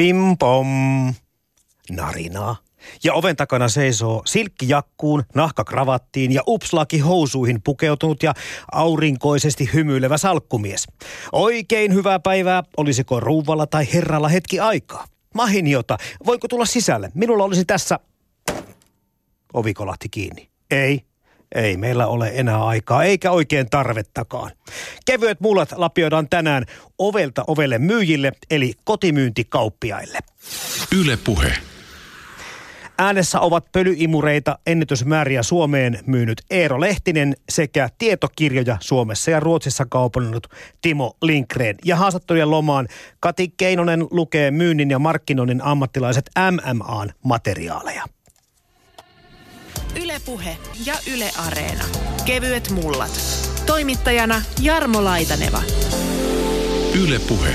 Pim pom. Narinaa. Ja oven takana seisoo silkkijakkuun, nahkakravattiin ja upslaki housuihin pukeutunut ja aurinkoisesti hymyilevä salkkumies. Oikein hyvää päivää, olisiko ruuvalla tai herralla hetki aikaa. Mahiniota, voiko tulla sisälle? Minulla olisi tässä... Ovi kolahti kiinni. Ei, ei meillä ole enää aikaa, eikä oikein tarvettakaan. Kevyet mullat lapioidaan tänään ovelta ovelle myyjille, eli kotimyyntikauppiaille. Yle Puhe. Äänessä ovat pölyimureita ennätysmääriä Suomeen myynyt Eero Lehtinen sekä tietokirjoja Suomessa ja Ruotsissa kaupannut Timo Linkreen. Ja haastattelujen lomaan Kati Keinonen lukee myynnin ja markkinoinnin ammattilaiset MMAn materiaaleja. Ylepuhe ja Yle Areena. Kevyet mullat. Toimittajana Jarmo Laitaneva. Yle Puhe.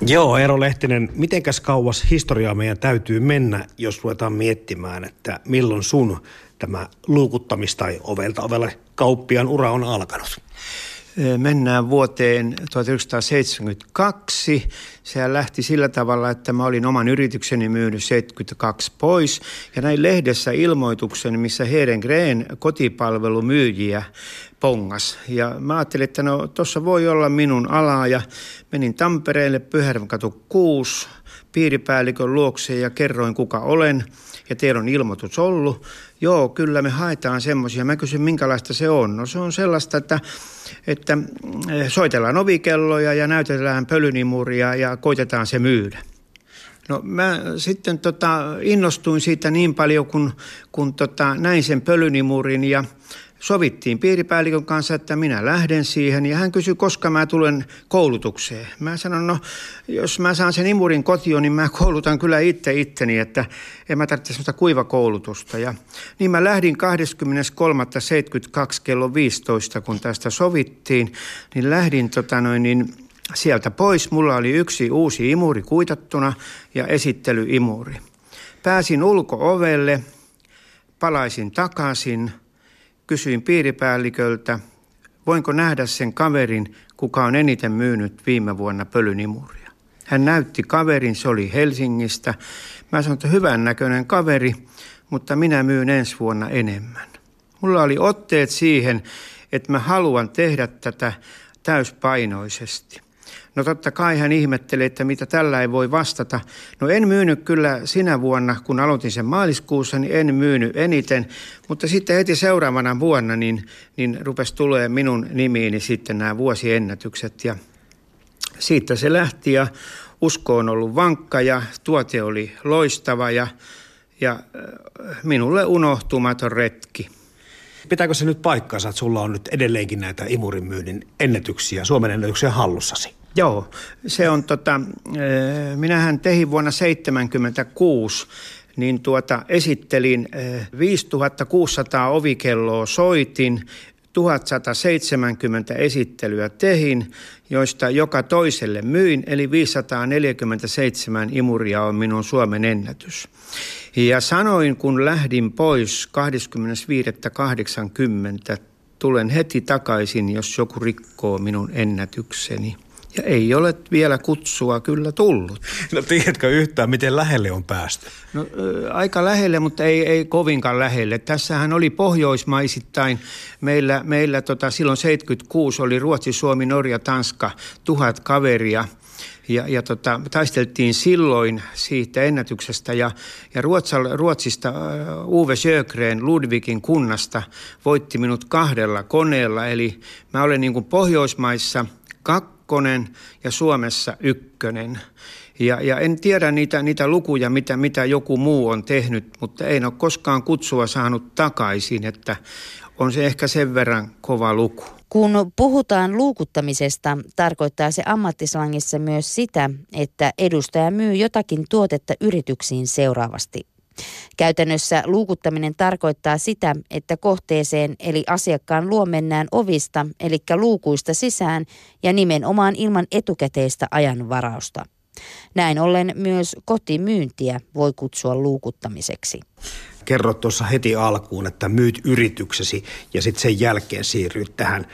Joo, Eero Lehtinen, mitenkäs kauas historiaa meidän täytyy mennä, jos ruvetaan miettimään, että milloin sun tämä luukuttamis- tai ovelta ovelle kauppian ura on alkanut? Mennään vuoteen 1972. Se lähti sillä tavalla, että mä olin oman yritykseni myynyt 72 pois. Ja näin lehdessä ilmoituksen, missä Green kotipalvelumyyjiä pongas. Ja mä ajattelin, että no tuossa voi olla minun alaa ja menin Tampereelle Pyhärväkatu 6 piiripäällikön luokse ja kerroin kuka olen ja teillä on ilmoitus ollut. Joo, kyllä me haetaan semmoisia. Mä kysyn, minkälaista se on. No se on sellaista, että, että eh, soitellaan ovikelloja ja näytetään pölynimuria ja koitetaan se myydä. No mä sitten tota, innostuin siitä niin paljon, kun, kun tota, näin sen pölynimurin ja sovittiin piiripäällikön kanssa, että minä lähden siihen ja hän kysyi, koska mä tulen koulutukseen. Mä sanon, no jos mä saan sen imurin kotiin, niin mä koulutan kyllä itse itteni, että en mä tarvitse sellaista kuivakoulutusta. Ja niin mä lähdin 23.72 kello 15, kun tästä sovittiin, niin lähdin tota noin, niin sieltä pois. Mulla oli yksi uusi imuri kuitattuna ja esittelyimuri. Pääsin ulko-ovelle, palaisin takaisin – kysyin piiripäälliköltä, voinko nähdä sen kaverin, kuka on eniten myynyt viime vuonna pölynimuria. Hän näytti kaverin, se oli Helsingistä. Mä sanoin, että hyvän näköinen kaveri, mutta minä myyn ensi vuonna enemmän. Mulla oli otteet siihen, että mä haluan tehdä tätä täyspainoisesti. No totta kai hän ihmettelee, että mitä tällä ei voi vastata. No en myynyt kyllä sinä vuonna, kun aloitin sen maaliskuussa, niin en myynyt eniten. Mutta sitten heti seuraavana vuonna niin, niin rupesi tulee minun nimiini sitten nämä vuosiennätykset. Ja siitä se lähti ja usko on ollut vankka ja tuote oli loistava ja, ja äh, minulle unohtumaton retki. Pitääkö se nyt paikkaansa, että sulla on nyt edelleenkin näitä imurin myynnin ennätyksiä, Suomen ennätyksiä hallussasi? Joo, se on tota, minähän tehin vuonna 1976 niin tuota, esittelin 5600 ovikelloa soitin, 1170 esittelyä tehin, joista joka toiselle myin, eli 547 imuria on minun Suomen ennätys. Ja sanoin, kun lähdin pois 25.80, tulen heti takaisin, jos joku rikkoo minun ennätykseni. Ja ei ole vielä kutsua kyllä tullut. No tiedätkö yhtään, miten lähelle on päästy? No aika lähelle, mutta ei, ei kovinkaan lähelle. Tässähän oli pohjoismaisittain. Meillä, meillä tota, silloin 76 oli Ruotsi, Suomi, Norja, Tanska, tuhat kaveria – ja, ja tota, taisteltiin silloin siitä ennätyksestä ja, ja Ruotsal, Ruotsista Uwe Sjögren Ludvigin kunnasta voitti minut kahdella koneella. Eli mä olen niin kuin Pohjoismaissa kak, kakkonen ja Suomessa ykkönen. Ja, ja en tiedä niitä, niitä lukuja, mitä, mitä joku muu on tehnyt, mutta ei ole koskaan kutsua saanut takaisin, että on se ehkä sen verran kova luku. Kun puhutaan luukuttamisesta, tarkoittaa se ammattislangissa myös sitä, että edustaja myy jotakin tuotetta yrityksiin seuraavasti. Käytännössä luukuttaminen tarkoittaa sitä, että kohteeseen eli asiakkaan luo mennään ovista, eli luukuista sisään ja nimenomaan ilman etukäteistä ajanvarausta. Näin ollen myös kotimyyntiä voi kutsua luukuttamiseksi. kerroit tuossa heti alkuun, että myyt yrityksesi ja sitten sen jälkeen siirryt tähän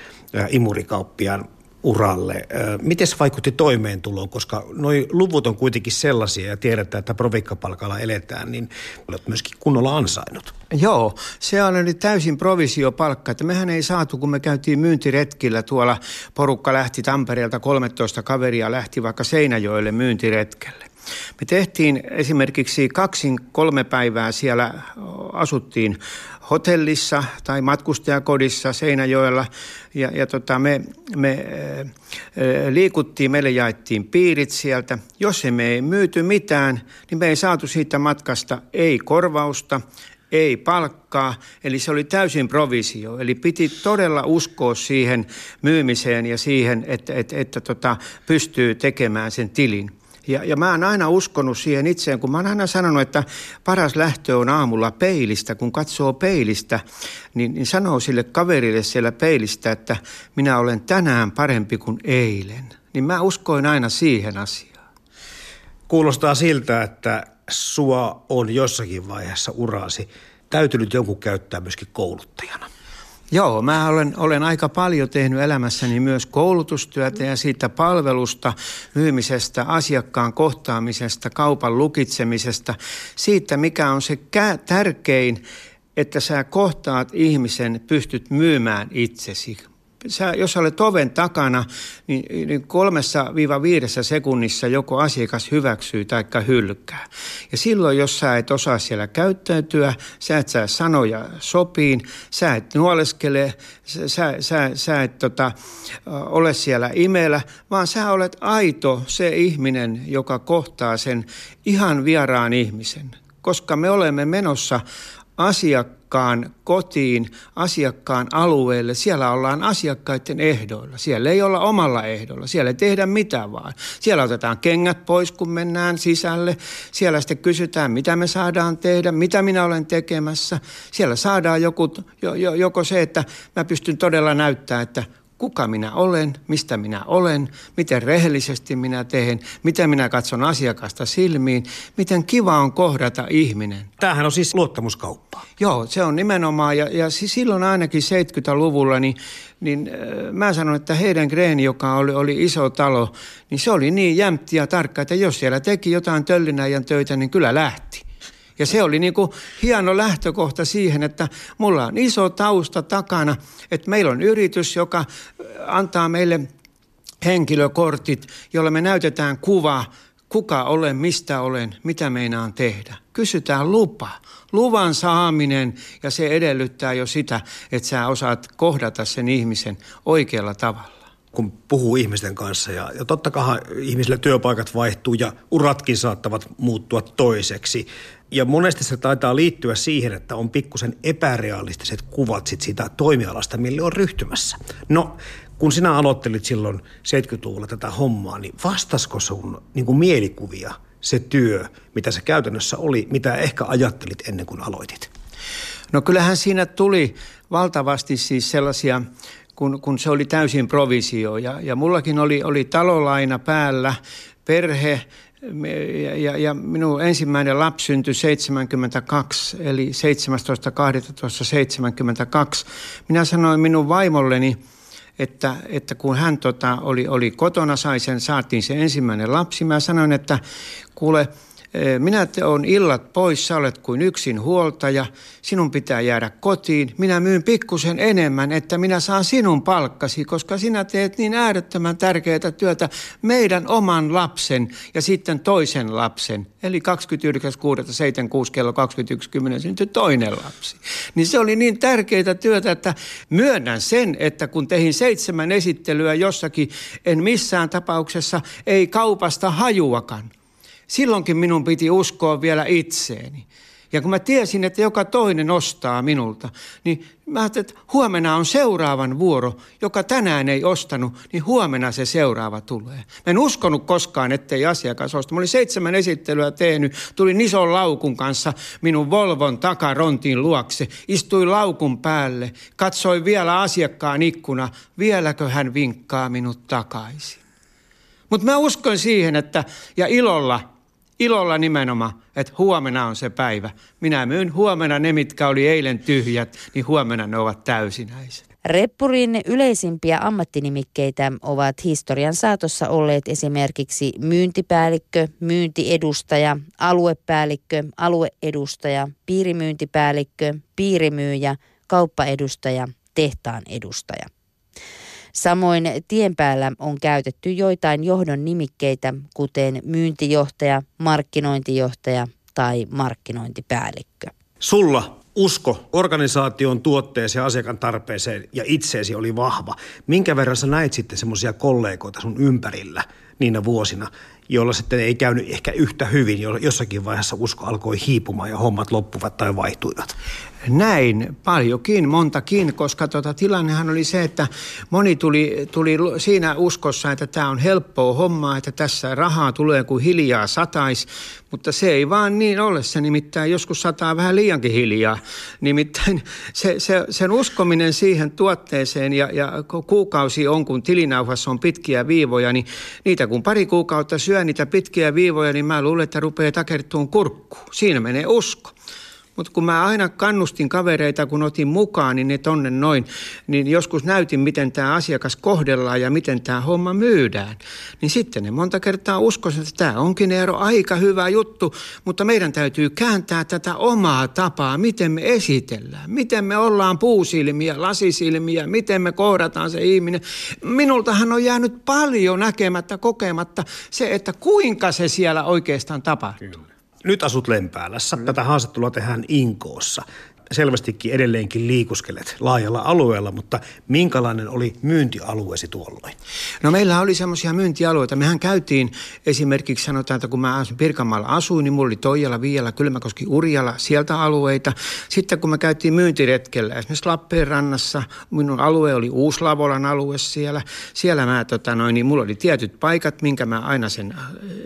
imurikauppiaan uralle. Miten se vaikutti toimeentuloon, koska nuo luvut on kuitenkin sellaisia ja tiedetään, että provikkapalkalla eletään, niin olet myöskin kunnolla ansainnut. Joo, se oli täysin provisiopalkka, että mehän ei saatu, kun me käytiin myyntiretkillä tuolla, porukka lähti Tampereelta, 13 kaveria lähti vaikka Seinäjoelle myyntiretkelle. Me tehtiin esimerkiksi kaksin kolme päivää siellä asuttiin hotellissa tai matkustajakodissa Seinäjoella ja, ja tota, me, me ää, liikuttiin, meille jaettiin piirit sieltä. Jos emme ei myyty mitään, niin me ei saatu siitä matkasta ei korvausta, ei palkkaa, eli se oli täysin provisio. Eli piti todella uskoa siihen myymiseen ja siihen, että, että, että tota, pystyy tekemään sen tilin. Ja, ja mä oon aina uskonut siihen itseen, kun mä oon aina sanonut, että paras lähtö on aamulla peilistä. Kun katsoo peilistä, niin, niin sanoo sille kaverille siellä peilistä, että minä olen tänään parempi kuin eilen. Niin mä uskoin aina siihen asiaan. Kuulostaa siltä, että sua on jossakin vaiheessa uraasi täytynyt jonkun käyttää myöskin kouluttajana. Joo, mä olen, olen aika paljon tehnyt elämässäni myös koulutustyötä ja siitä palvelusta, myymisestä, asiakkaan kohtaamisesta, kaupan lukitsemisesta, siitä mikä on se kä- tärkein, että sä kohtaat ihmisen, pystyt myymään itsesi sä, jos sä olet oven takana, niin, niin kolmessa viiva viidessä sekunnissa joko asiakas hyväksyy tai hylkää. Ja silloin, jos sä et osaa siellä käyttäytyä, sä et saa sanoja sopiin, sä et nuoleskele, sä, sä, sä et tota, ole siellä imellä, vaan sä olet aito se ihminen, joka kohtaa sen ihan vieraan ihmisen. Koska me olemme menossa asiakkaan kotiin, asiakkaan alueelle. Siellä ollaan asiakkaiden ehdoilla. Siellä ei olla omalla ehdolla. Siellä ei tehdä mitään vaan. Siellä otetaan kengät pois, kun mennään sisälle. Siellä sitten kysytään, mitä me saadaan tehdä, mitä minä olen tekemässä. Siellä saadaan joku, joko se, että mä pystyn todella näyttämään, että kuka minä olen, mistä minä olen, miten rehellisesti minä teen, miten minä katson asiakasta silmiin, miten kiva on kohdata ihminen. Tämähän on siis luottamuskauppa. Joo, se on nimenomaan, ja, ja silloin ainakin 70-luvulla, niin, niin äh, mä sanon, että heidän Green, joka oli, oli iso talo, niin se oli niin jämpti ja tarkka, että jos siellä teki jotain töllinäjän töitä, niin kyllä lähti. Ja se oli niin kuin hieno lähtökohta siihen, että mulla on iso tausta takana, että meillä on yritys, joka antaa meille henkilökortit, jolla me näytetään kuva, kuka olen, mistä olen, mitä meinaan tehdä. Kysytään lupa. Luvan saaminen ja se edellyttää jo sitä, että sä osaat kohdata sen ihmisen oikealla tavalla kun puhuu ihmisten kanssa. Ja, ja totta kai ihmisillä työpaikat vaihtuu ja uratkin saattavat muuttua toiseksi. Ja monesti se taitaa liittyä siihen, että on pikkusen epärealistiset kuvat sit siitä toimialasta, mille on ryhtymässä. No, kun sinä aloittelit silloin 70-luvulla tätä hommaa, niin vastasko sun niin kuin mielikuvia se työ, mitä se käytännössä oli, mitä ehkä ajattelit ennen kuin aloitit? No kyllähän siinä tuli valtavasti siis sellaisia kun, kun se oli täysin provisio. Ja, ja mullakin oli, oli talolaina päällä, perhe, ja, ja, minun ensimmäinen lapsi syntyi 72, eli 17.12.72. Minä sanoin minun vaimolleni, että, että kun hän tota, oli, oli kotona, sai sen, saatiin se ensimmäinen lapsi. Mä sanoin, että kuule, minä on illat pois, sä olet kuin yksin huoltaja, sinun pitää jäädä kotiin. Minä myyn pikkusen enemmän, että minä saan sinun palkkasi, koska sinä teet niin äärettömän tärkeää työtä meidän oman lapsen ja sitten toisen lapsen. Eli 29.6.76 kello 21.10 syntyi toinen lapsi. Niin se oli niin tärkeää työtä, että myönnän sen, että kun tehin seitsemän esittelyä jossakin, en missään tapauksessa ei kaupasta hajuakaan silloinkin minun piti uskoa vielä itseeni. Ja kun mä tiesin, että joka toinen ostaa minulta, niin mä ajattelin, että huomenna on seuraavan vuoro, joka tänään ei ostanut, niin huomenna se seuraava tulee. Mä en uskonut koskaan, ettei asiakas osta. Mä olin seitsemän esittelyä tehnyt, tulin ison laukun kanssa minun Volvon takarontin luokse, istuin laukun päälle, katsoin vielä asiakkaan ikkuna, vieläkö hän vinkkaa minut takaisin. Mutta mä uskon siihen, että ja ilolla Ilolla nimenomaan, että huomenna on se päivä. Minä myyn huomenna ne, mitkä oli eilen tyhjät, niin huomenna ne ovat täysinäiset. Reppurin yleisimpiä ammattinimikkeitä ovat historian saatossa olleet esimerkiksi myyntipäällikkö, myyntiedustaja, aluepäällikkö, alueedustaja, piirimyyntipäällikkö, piirimyyjä, kauppaedustaja, tehtaan edustaja. Samoin tien päällä on käytetty joitain johdon nimikkeitä, kuten myyntijohtaja, markkinointijohtaja tai markkinointipäällikkö. Sulla usko organisaation tuotteeseen, asiakan tarpeeseen ja itseesi oli vahva. Minkä verran sä näit sitten semmoisia kollegoita sun ympärillä niinä vuosina, joilla sitten ei käynyt ehkä yhtä hyvin, jossakin vaiheessa usko alkoi hiipumaan ja hommat loppuvat tai vaihtuivat? Näin, paljonkin, montakin, koska tota, tilannehan oli se, että moni tuli, tuli siinä uskossa, että tämä on helppoa hommaa, että tässä rahaa tulee kuin hiljaa satais, mutta se ei vaan niin ole, se nimittäin joskus sataa vähän liiankin hiljaa. Nimittäin se, se, sen uskominen siihen tuotteeseen ja, ja kuukausi on, kun tilinauhassa on pitkiä viivoja, niin niitä kun pari kuukautta syö niitä pitkiä viivoja, niin mä luulen, että rupeaa takertuun kurkku. Siinä menee usko. Mutta kun mä aina kannustin kavereita, kun otin mukaan, niin ne tonne noin, niin joskus näytin, miten tämä asiakas kohdellaan ja miten tämä homma myydään. Niin sitten ne monta kertaa uskoivat, että tämä onkin Eero aika hyvä juttu, mutta meidän täytyy kääntää tätä omaa tapaa, miten me esitellään, miten me ollaan puusilmiä, lasisilmiä, miten me kohdataan se ihminen. Minultahan on jäänyt paljon näkemättä, kokematta se, että kuinka se siellä oikeastaan tapahtuu. Kyllä. Nyt asut Lempäälässä. Tätä haastattelua tehdään Inkoossa selvästikin edelleenkin liikuskelet laajalla alueella, mutta minkälainen oli myyntialueesi tuolloin? No meillä oli semmoisia myyntialueita. Mehän käytiin esimerkiksi sanotaan, että kun mä Pirkanmaalla asuin, niin mulla oli Toijala, Viiala, Kylmäkoski, Urjala, sieltä alueita. Sitten kun me käytiin myyntiretkellä, esimerkiksi Lappeenrannassa, minun alue oli Uuslavolan alue siellä. Siellä mä, tota noin, niin mulla oli tietyt paikat, minkä mä aina sen,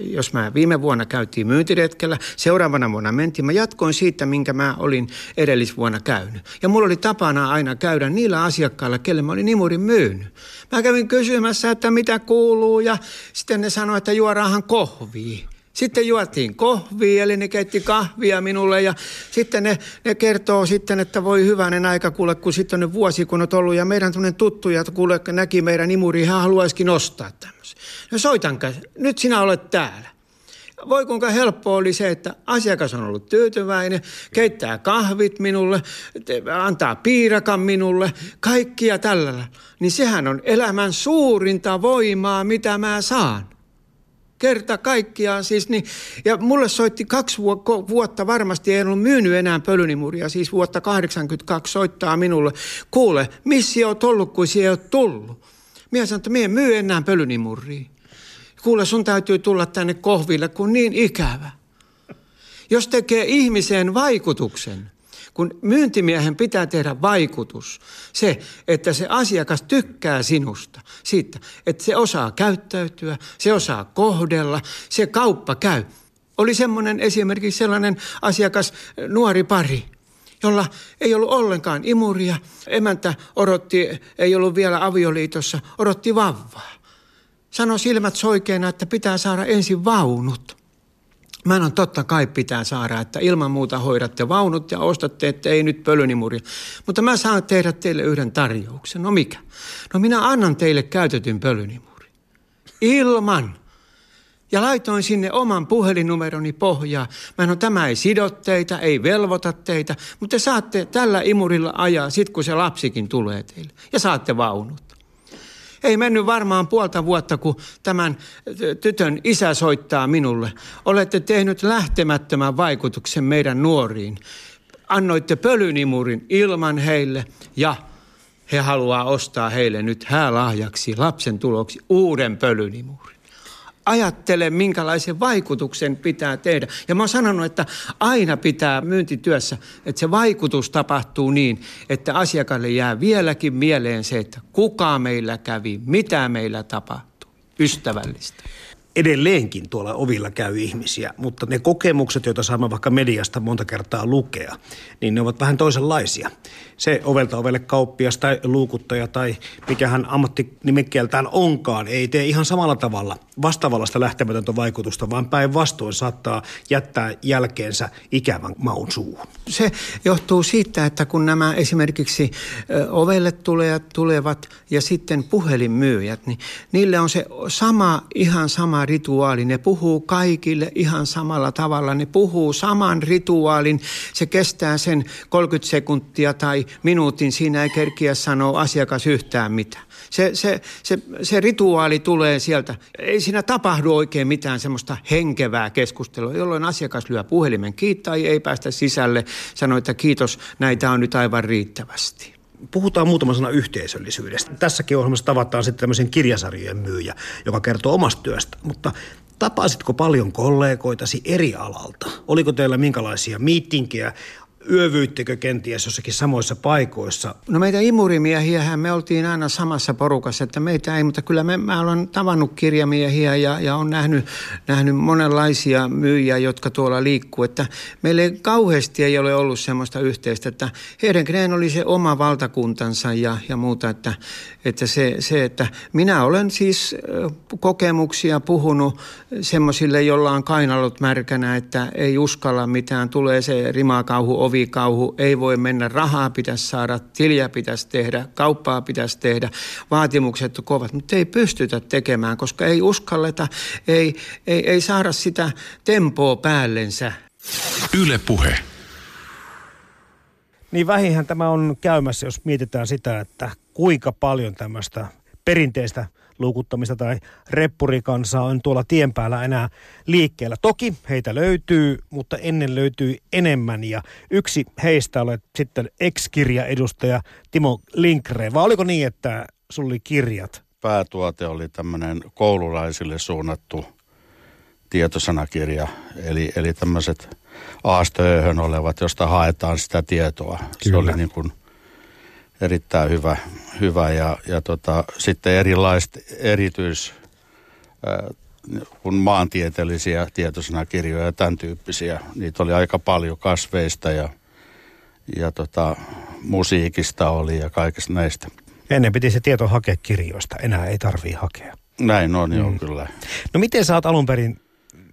jos mä viime vuonna käytiin myyntiretkellä, seuraavana vuonna mentiin. Mä jatkoin siitä, minkä mä olin edellis vuonna käynyt. Ja mulla oli tapana aina käydä niillä asiakkailla, kelle mä olin imurin myynyt. Mä kävin kysymässä, että mitä kuuluu ja sitten ne sanoi, että juoraahan kohvia. Sitten juotiin kohvia, eli ne keitti kahvia minulle ja sitten ne, ne kertoo sitten, että voi hyvänen aika kuule, kun sitten on vuosi kun on ollut ja meidän tunnen tuttuja, että kuule, näki meidän imuri, hän haluaisikin ostaa tämmöisen. No soitan, nyt sinä olet täällä. Voi kuinka helppo oli se, että asiakas on ollut tyytyväinen, keittää kahvit minulle, antaa piirakan minulle, kaikkia tällä. Niin sehän on elämän suurinta voimaa, mitä mä saan. Kerta kaikkiaan siis. Niin, ja mulle soitti kaksi vuotta varmasti, ei ollut myynyt enää pölynimuria, siis vuotta 82 soittaa minulle. Kuule, missä oot ollut, kun siellä ei ole tullut? Mie sanoin, että mie myy enää pölynimuria. Kuule, sun täytyy tulla tänne kohville, kun niin ikävä. Jos tekee ihmiseen vaikutuksen, kun myyntimiehen pitää tehdä vaikutus, se, että se asiakas tykkää sinusta, siitä, että se osaa käyttäytyä, se osaa kohdella, se kauppa käy. Oli semmoinen esimerkiksi sellainen asiakas, nuori pari, jolla ei ollut ollenkaan imuria. Emäntä odotti, ei ollut vielä avioliitossa, odotti vauvaa. Sano silmät soikeena, että pitää saada ensin vaunut. Mä on totta kai pitää saada, että ilman muuta hoidatte vaunut ja ostatte, että ei nyt pölynimuria. Mutta mä saan tehdä teille yhden tarjouksen. No mikä? No minä annan teille käytetyn pölynimurin. Ilman. Ja laitoin sinne oman puhelinnumeroni pohjaa. Mä no tämä ei sido teitä, ei velvoita teitä, mutta te saatte tällä imurilla ajaa sit kun se lapsikin tulee teille. Ja saatte vaunut. Ei mennyt varmaan puolta vuotta, kun tämän tytön isä soittaa minulle. Olette tehnyt lähtemättömän vaikutuksen meidän nuoriin. Annoitte pölynimurin ilman heille ja he haluaa ostaa heille nyt häälahjaksi lapsen tuloksi uuden pölynimurin ajattele, minkälaisen vaikutuksen pitää tehdä. Ja mä oon sanonut, että aina pitää myyntityössä, että se vaikutus tapahtuu niin, että asiakkaalle jää vieläkin mieleen se, että kuka meillä kävi, mitä meillä tapahtui. Ystävällistä. Edelleenkin tuolla ovilla käy ihmisiä, mutta ne kokemukset, joita saamme vaikka mediasta monta kertaa lukea, niin ne ovat vähän toisenlaisia. Se ovelta ovelle kauppias tai luukuttaja tai mikähän ammattinimikkeeltään onkaan, ei tee ihan samalla tavalla vastaavallasta lähtemätöntä vaikutusta, vaan päinvastoin saattaa jättää jälkeensä ikävän maun suuhun. Se johtuu siitä, että kun nämä esimerkiksi ovelle tulevat ja sitten puhelinmyyjät, niin niille on se sama, ihan sama rituaali. Ne puhuu kaikille ihan samalla tavalla. Ne puhuu saman rituaalin. Se kestää sen 30 sekuntia tai minuutin. Siinä ei kerkiä sanoa asiakas yhtään mitään. Se, se, se, se rituaali tulee sieltä. Ei siinä tapahdu oikein mitään semmoista henkevää keskustelua, jolloin asiakas lyö puhelimen kiittää ei päästä sisälle. Sanoo, että kiitos, näitä on nyt aivan riittävästi. Puhutaan muutama sana yhteisöllisyydestä. Tässäkin ohjelmassa tavataan sitten tämmöisen kirjasarjojen myyjä, joka kertoo omasta työstä. Mutta tapasitko paljon kollegoitasi eri alalta? Oliko teillä minkälaisia miittinkejä? Yövyittekö kenties jossakin samoissa paikoissa? No meitä imurimiehiä me oltiin aina samassa porukassa, että meitä ei, mutta kyllä me, mä olen tavannut kirjamiehiä ja, ja on nähnyt, nähnyt monenlaisia myyjiä, jotka tuolla liikkuu, että meille ei, kauheasti ei ole ollut semmoista yhteistä, että Hedenkren oli se oma valtakuntansa ja, ja muuta, että, että se, se, että minä olen siis kokemuksia puhunut semmoisille, jolla on kainalot märkänä, että ei uskalla mitään, tulee se rimakauhu ovi ovikauhu, ei voi mennä, rahaa pitäisi saada, tiliä pitäisi tehdä, kauppaa pitäisi tehdä, vaatimukset on kovat, mutta ei pystytä tekemään, koska ei uskalleta, ei, ei, ei saada sitä tempoa päällensä. Yle puhe. Niin vähihän tämä on käymässä, jos mietitään sitä, että kuinka paljon tämmöistä perinteistä luukuttamista tai reppurikansaa on tuolla tien päällä enää liikkeellä. Toki heitä löytyy, mutta ennen löytyy enemmän ja yksi heistä olet sitten ex-kirjaedustaja Timo Linkre. Vai oliko niin, että sulla oli kirjat? Päätuote oli tämmöinen koululaisille suunnattu tietosanakirja, eli, eli tämmöiset aastööhön olevat, josta haetaan sitä tietoa. Kyllä. Se oli niin kuin erittäin hyvä, hyvä ja, ja tota, sitten erilaiset erityis, kun maantieteellisiä tietosanakirjoja ja tämän tyyppisiä. Niitä oli aika paljon kasveista ja, ja tota, musiikista oli ja kaikesta näistä. Ennen piti se tieto hakea kirjoista, enää ei tarvii hakea. Näin on, mm. joo kyllä. No miten sä oot alun perin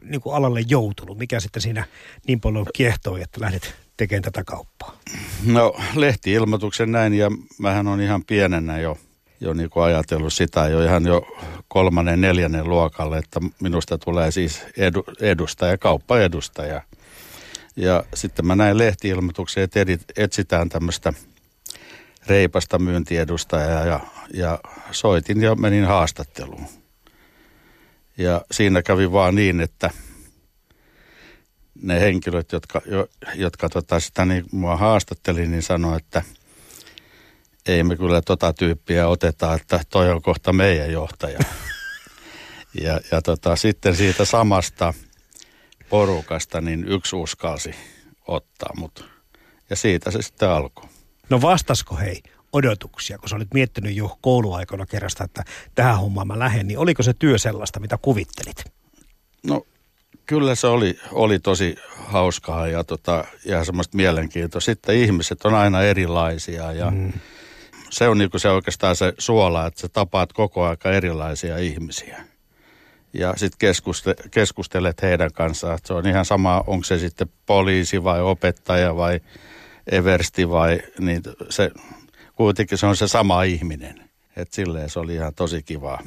niin kuin alalle joutunut? Mikä sitten siinä niin paljon kiehtoi, että lähdet tekemään tätä kauppaa? No lehti-ilmoituksen näin ja mähän on ihan pienenä jo, jo niin kuin ajatellut sitä jo ihan jo kolmannen, neljännen luokalle, että minusta tulee siis edu, edustaja, kauppaedustaja. Ja sitten mä näin lehti-ilmoituksen, että etsitään tämmöistä reipasta myyntiedustajaa ja, ja soitin ja menin haastatteluun. Ja siinä kävi vaan niin, että – ne henkilöt, jotka, jo, jotka tota sitä niin mua haastatteli, niin sanoi, että ei me kyllä tota tyyppiä oteta, että toi on kohta meidän johtaja. ja ja tota, sitten siitä samasta porukasta niin yksi uskalsi ottaa mut. Ja siitä se sitten alkoi. No vastasko hei odotuksia, kun sä olit miettinyt jo kouluaikana kerrasta, että tähän hommaan mä lähden, niin oliko se työ sellaista, mitä kuvittelit? No kyllä se oli, oli tosi hauskaa ja, tota, ja semmoista mielenkiintoa. Sitten ihmiset on aina erilaisia ja mm. se on niinku se oikeastaan se suola, että sä tapaat koko aika erilaisia ihmisiä. Ja sitten keskuste, keskustelet heidän kanssaan. Se on ihan sama, onko se sitten poliisi vai opettaja vai eversti vai, niin se, kuitenkin se on se sama ihminen. Että silleen se oli ihan tosi kivaa.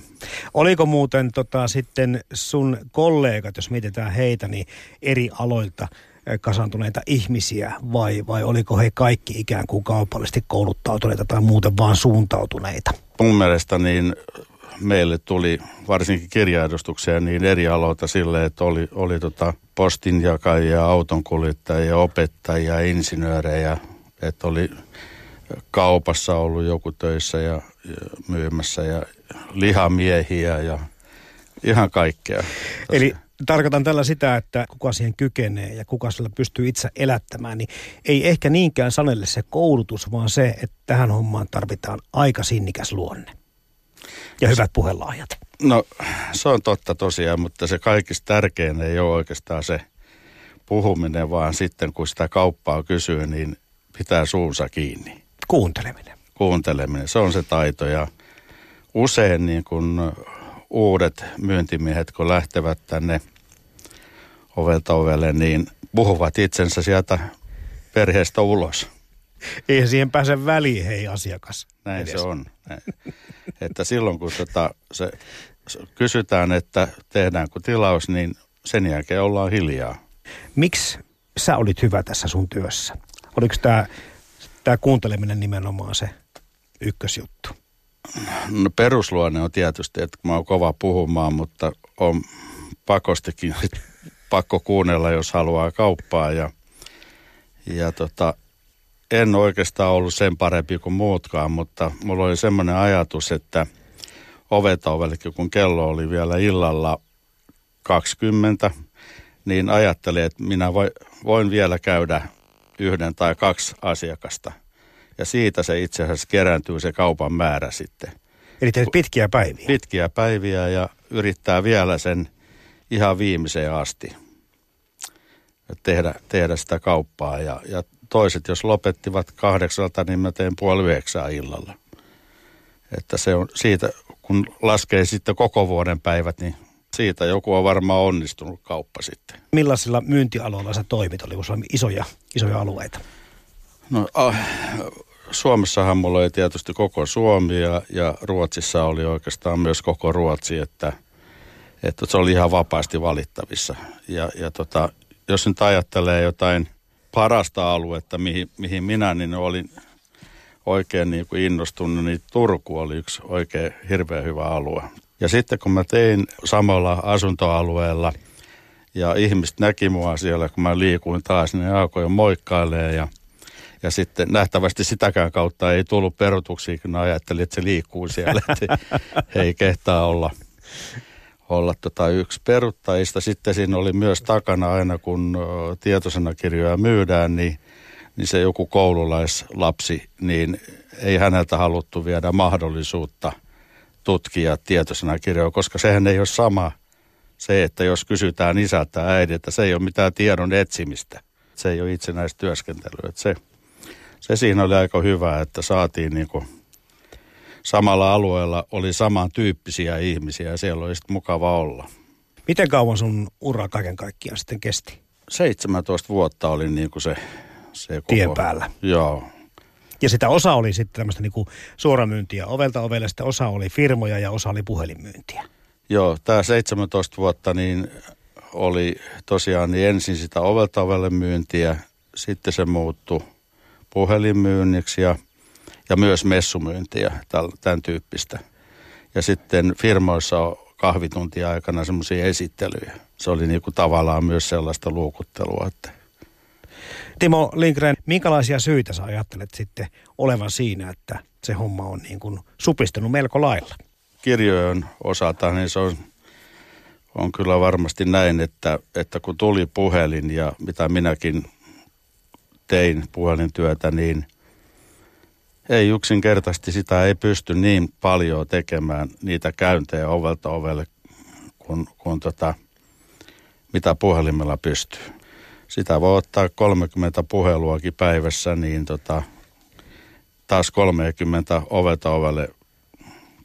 Oliko muuten tota, sitten sun kollegat, jos mietitään heitä, niin eri aloilta eh, kasantuneita ihmisiä vai, vai oliko he kaikki ikään kuin kaupallisesti kouluttautuneita tai muuten vaan suuntautuneita? Mun mielestä niin meille tuli varsinkin kirjaedustuksia niin eri aloilta silleen, että oli, oli tota postinjakajia, autonkuljettajia, opettajia, insinöörejä, että oli kaupassa ollut joku töissä ja, ja myymässä ja lihamiehiä ja ihan kaikkea. Eli tarkoitan tällä sitä, että kuka siihen kykenee ja kuka sillä pystyy itse elättämään, niin ei ehkä niinkään sanelle se koulutus, vaan se, että tähän hommaan tarvitaan aika sinnikäs luonne ja hyvät puhelahjat. No se on totta tosiaan, mutta se kaikista tärkein ei ole oikeastaan se puhuminen, vaan sitten kun sitä kauppaa kysyy, niin pitää suunsa kiinni. Kuunteleminen. Kuunteleminen, se on se taito ja usein niin kun uudet myyntimiehet, kun lähtevät tänne ovelta ovelle, niin puhuvat itsensä sieltä perheestä ulos. Ei siihen pääse väliin, hei asiakas. Näin edes. se on. Että silloin kun tota, se, se kysytään, että tehdäänkö tilaus, niin sen jälkeen ollaan hiljaa. Miksi sä olit hyvä tässä sun työssä? Oliko tämä tää kuunteleminen nimenomaan se ykkösjuttu? No perusluonne on tietysti, että mä oon kova puhumaan, mutta on pakostikin pakko kuunnella, jos haluaa kauppaa. Ja, ja tota, en oikeastaan ollut sen parempi kuin muutkaan, mutta mulla oli semmoinen ajatus, että oveta ovellekin, kun kello oli vielä illalla 20, niin ajattelin, että minä voi, voin vielä käydä yhden tai kaksi asiakasta. Ja siitä se itse asiassa kerääntyy se kaupan määrä sitten. Eli teet pitkiä päiviä. Pitkiä päiviä ja yrittää vielä sen ihan viimeiseen asti tehdä, tehdä sitä kauppaa. Ja, ja toiset, jos lopettivat kahdeksalta, niin mä teen puoli yhdeksää illalla. Että se on siitä, kun laskee sitten koko vuoden päivät, niin siitä joku on varmaan onnistunut kauppa sitten. Millaisilla myyntialoilla sä toimit? Oliko sulla isoja, isoja alueita? No, ah, Suomessahan mulla oli tietysti koko Suomi ja, ja Ruotsissa oli oikeastaan myös koko Ruotsi, että, että se oli ihan vapaasti valittavissa. Ja, ja tota, jos nyt ajattelee jotain parasta aluetta, mihin, mihin minä niin olin oikein niin kuin innostunut, niin Turku oli yksi oikein hirveän hyvä alue. Ja sitten kun mä tein samalla asuntoalueella ja ihmiset näki mua siellä, kun mä liikuin taas, niin alkoi jo moikkailemaan ja ja sitten nähtävästi sitäkään kautta ei tullut perutuksia, kun ajattelin, että se liikkuu siellä, että he ei kehtaa olla, olla tota yksi peruttajista. Sitten siinä oli myös takana aina, kun ö, tietosanakirjoja myydään, niin, niin se joku koululaislapsi, niin ei häneltä haluttu viedä mahdollisuutta tutkia tietosanakirjoja, koska sehän ei ole sama se, että jos kysytään isältä äidiltä, se ei ole mitään tiedon etsimistä. Se ei ole itsenäistä työskentelyä. Että se, se siinä oli aika hyvä, että saatiin niin kuin samalla alueella oli samantyyppisiä ihmisiä ja siellä oli sitten mukava olla. Miten kauan sun ura kaiken kaikkiaan sitten kesti? 17 vuotta oli niin kuin se, se koko... Tien päällä. Joo. Ja sitä osa oli sitten tämmöistä niinku suoramyyntiä ovelta ovelle, sitten osa oli firmoja ja osa oli puhelinmyyntiä. Joo, tämä 17 vuotta niin oli tosiaan niin ensin sitä ovelta ovelle myyntiä, sitten se muuttui puhelinmyynniksi ja, ja myös messumyyntiä, tämän tyyppistä. Ja sitten firmoissa kahvituntia aikana semmoisia esittelyjä. Se oli niinku tavallaan myös sellaista luukuttelua, että Timo Lindgren, minkälaisia syitä sä ajattelet sitten olevan siinä, että se homma on niin kuin supistunut melko lailla? kirjojen osalta, niin se on, on kyllä varmasti näin, että, että kun tuli puhelin ja mitä minäkin tein puhelintyötä, niin ei yksinkertaisesti sitä ei pysty niin paljon tekemään niitä käyntejä ovelta ovelle kuin, kuin tota, mitä puhelimella pystyy. Sitä voi ottaa 30 puheluakin päivässä, niin tota, taas 30 ovelta ovelle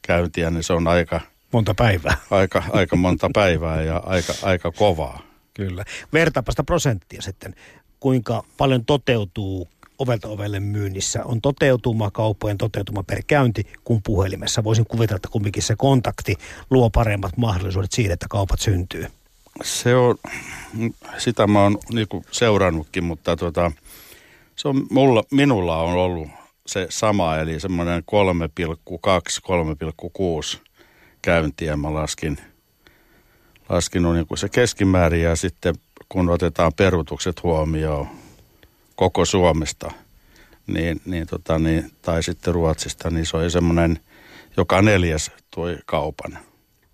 käyntiä, niin se on aika, Monta päivää. aika, aika monta päivää ja aika, aika kovaa. Kyllä. Vertaapa sitä prosenttia sitten. Kuinka paljon toteutuu ovelta ovelle myynnissä? On toteutuma, kauppojen toteutuma per käynti kuin puhelimessa. Voisin kuvitella, että kumminkin se kontakti luo paremmat mahdollisuudet siihen, että kaupat syntyy. Se on, sitä mä oon niinku seurannutkin, mutta tota, se on mulla, minulla on ollut se sama, eli semmoinen 3,2-3,6 käyntiä mä laskin, laskin niin kuin se keskimäärin ja sitten kun otetaan perutukset huomioon koko Suomesta, niin, niin, tota, niin, tai sitten Ruotsista, niin se oli semmoinen joka neljäs toi kaupan.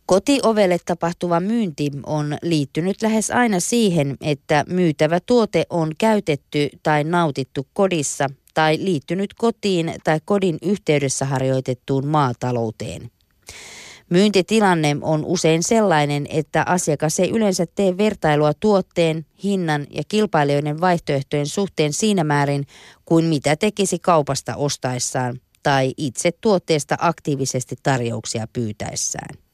Kotiovelle tapahtuva myynti on liittynyt lähes aina siihen, että myytävä tuote on käytetty tai nautittu kodissa tai liittynyt kotiin tai kodin yhteydessä harjoitettuun maatalouteen. Myyntitilanne on usein sellainen, että asiakas ei yleensä tee vertailua tuotteen, hinnan ja kilpailijoiden vaihtoehtojen suhteen siinä määrin kuin mitä tekisi kaupasta ostaessaan tai itse tuotteesta aktiivisesti tarjouksia pyytäessään.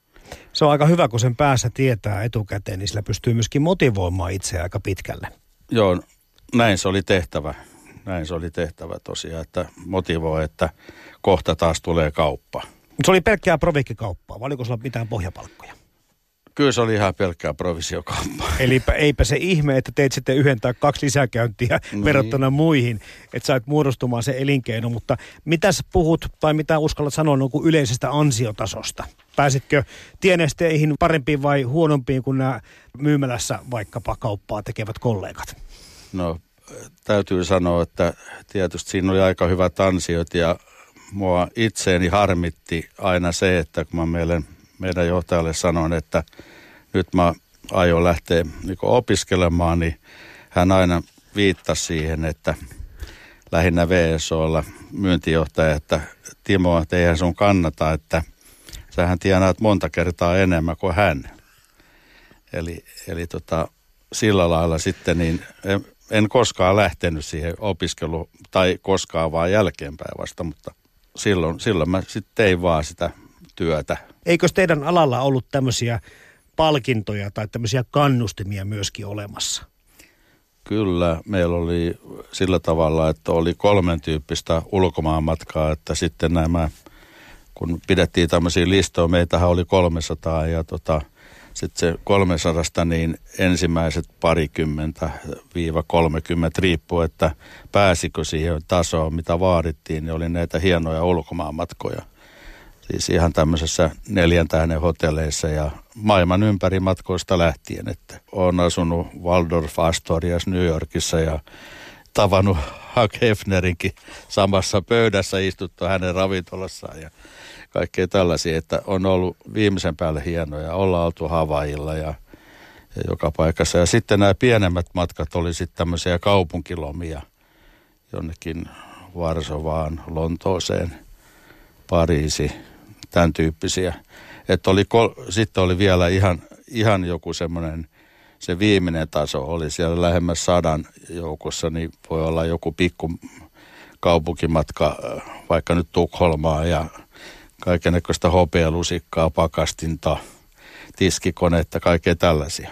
Se on aika hyvä, kun sen päässä tietää etukäteen, niin sillä pystyy myöskin motivoimaan itseä aika pitkälle. Joo, näin se oli tehtävä. Näin se oli tehtävä tosiaan, että motivoi, että kohta taas tulee kauppa. Se oli pelkkää provikkikauppaa, vai oliko sulla mitään pohjapalkkoja? Kyllä se oli ihan pelkkää provisiokauppaa. Eli eipä se ihme, että teit sitten yhden tai kaksi lisäkäyntiä niin. verrattuna muihin, että sait muodostumaan se elinkeino. Mutta mitä puhut tai mitä uskallat sanoa niin yleisestä ansiotasosta? Pääsitkö tienesteihin parempiin vai huonompiin kuin nämä myymälässä vaikkapa kauppaa tekevät kollegat? No täytyy sanoa, että tietysti siinä oli aika hyvät ansiot ja mua itseeni harmitti aina se, että kun mä meille, meidän johtajalle sanoin, että nyt mä aion lähteä niin opiskelemaan, niin hän aina viittasi siihen, että lähinnä VSOlla myyntijohtaja, että Timo, että eihän sun kannata, että sähän tienaat monta kertaa enemmän kuin hän. Eli, eli tota, sillä lailla sitten niin en, en koskaan lähtenyt siihen opiskeluun, tai koskaan vaan jälkeenpäin vasta, mutta silloin, silloin mä sitten tein vaan sitä työtä. Eikö teidän alalla ollut tämmöisiä palkintoja tai tämmöisiä kannustimia myöskin olemassa? Kyllä, meillä oli sillä tavalla, että oli kolmen tyyppistä ulkomaanmatkaa, että sitten nämä, kun pidettiin tämmöisiä listoja, meitähän oli 300 ja tota, sitten se 300 niin ensimmäiset parikymmentä viiva 30 riippuu, että pääsikö siihen tasoon, mitä vaadittiin, niin oli näitä hienoja ulkomaanmatkoja. Siis ihan tämmöisessä neljän tähden hotelleissa ja maailman ympäri matkoista lähtien. Että olen asunut Waldorf Astorias New Yorkissa ja tavannut Hugh Hefnerinkin samassa pöydässä istuttu hänen ravintolassaan ja kaikkea tällaisia, että on ollut viimeisen päälle hienoja. Ollaan oltu Havailla ja, ja joka paikassa. Ja sitten nämä pienemmät matkat oli sitten tämmöisiä kaupunkilomia jonnekin Varsovaan, Lontooseen, Pariisi, tämän tyyppisiä. Että oli, sitten oli vielä ihan, ihan joku semmoinen, se viimeinen taso oli siellä lähemmäs sadan joukossa, niin voi olla joku pikku kaupunkimatka vaikka nyt Tukholmaa ja kaikenlaista hopealusikkaa, pakastinta, tiskikonetta, kaikkea tällaisia.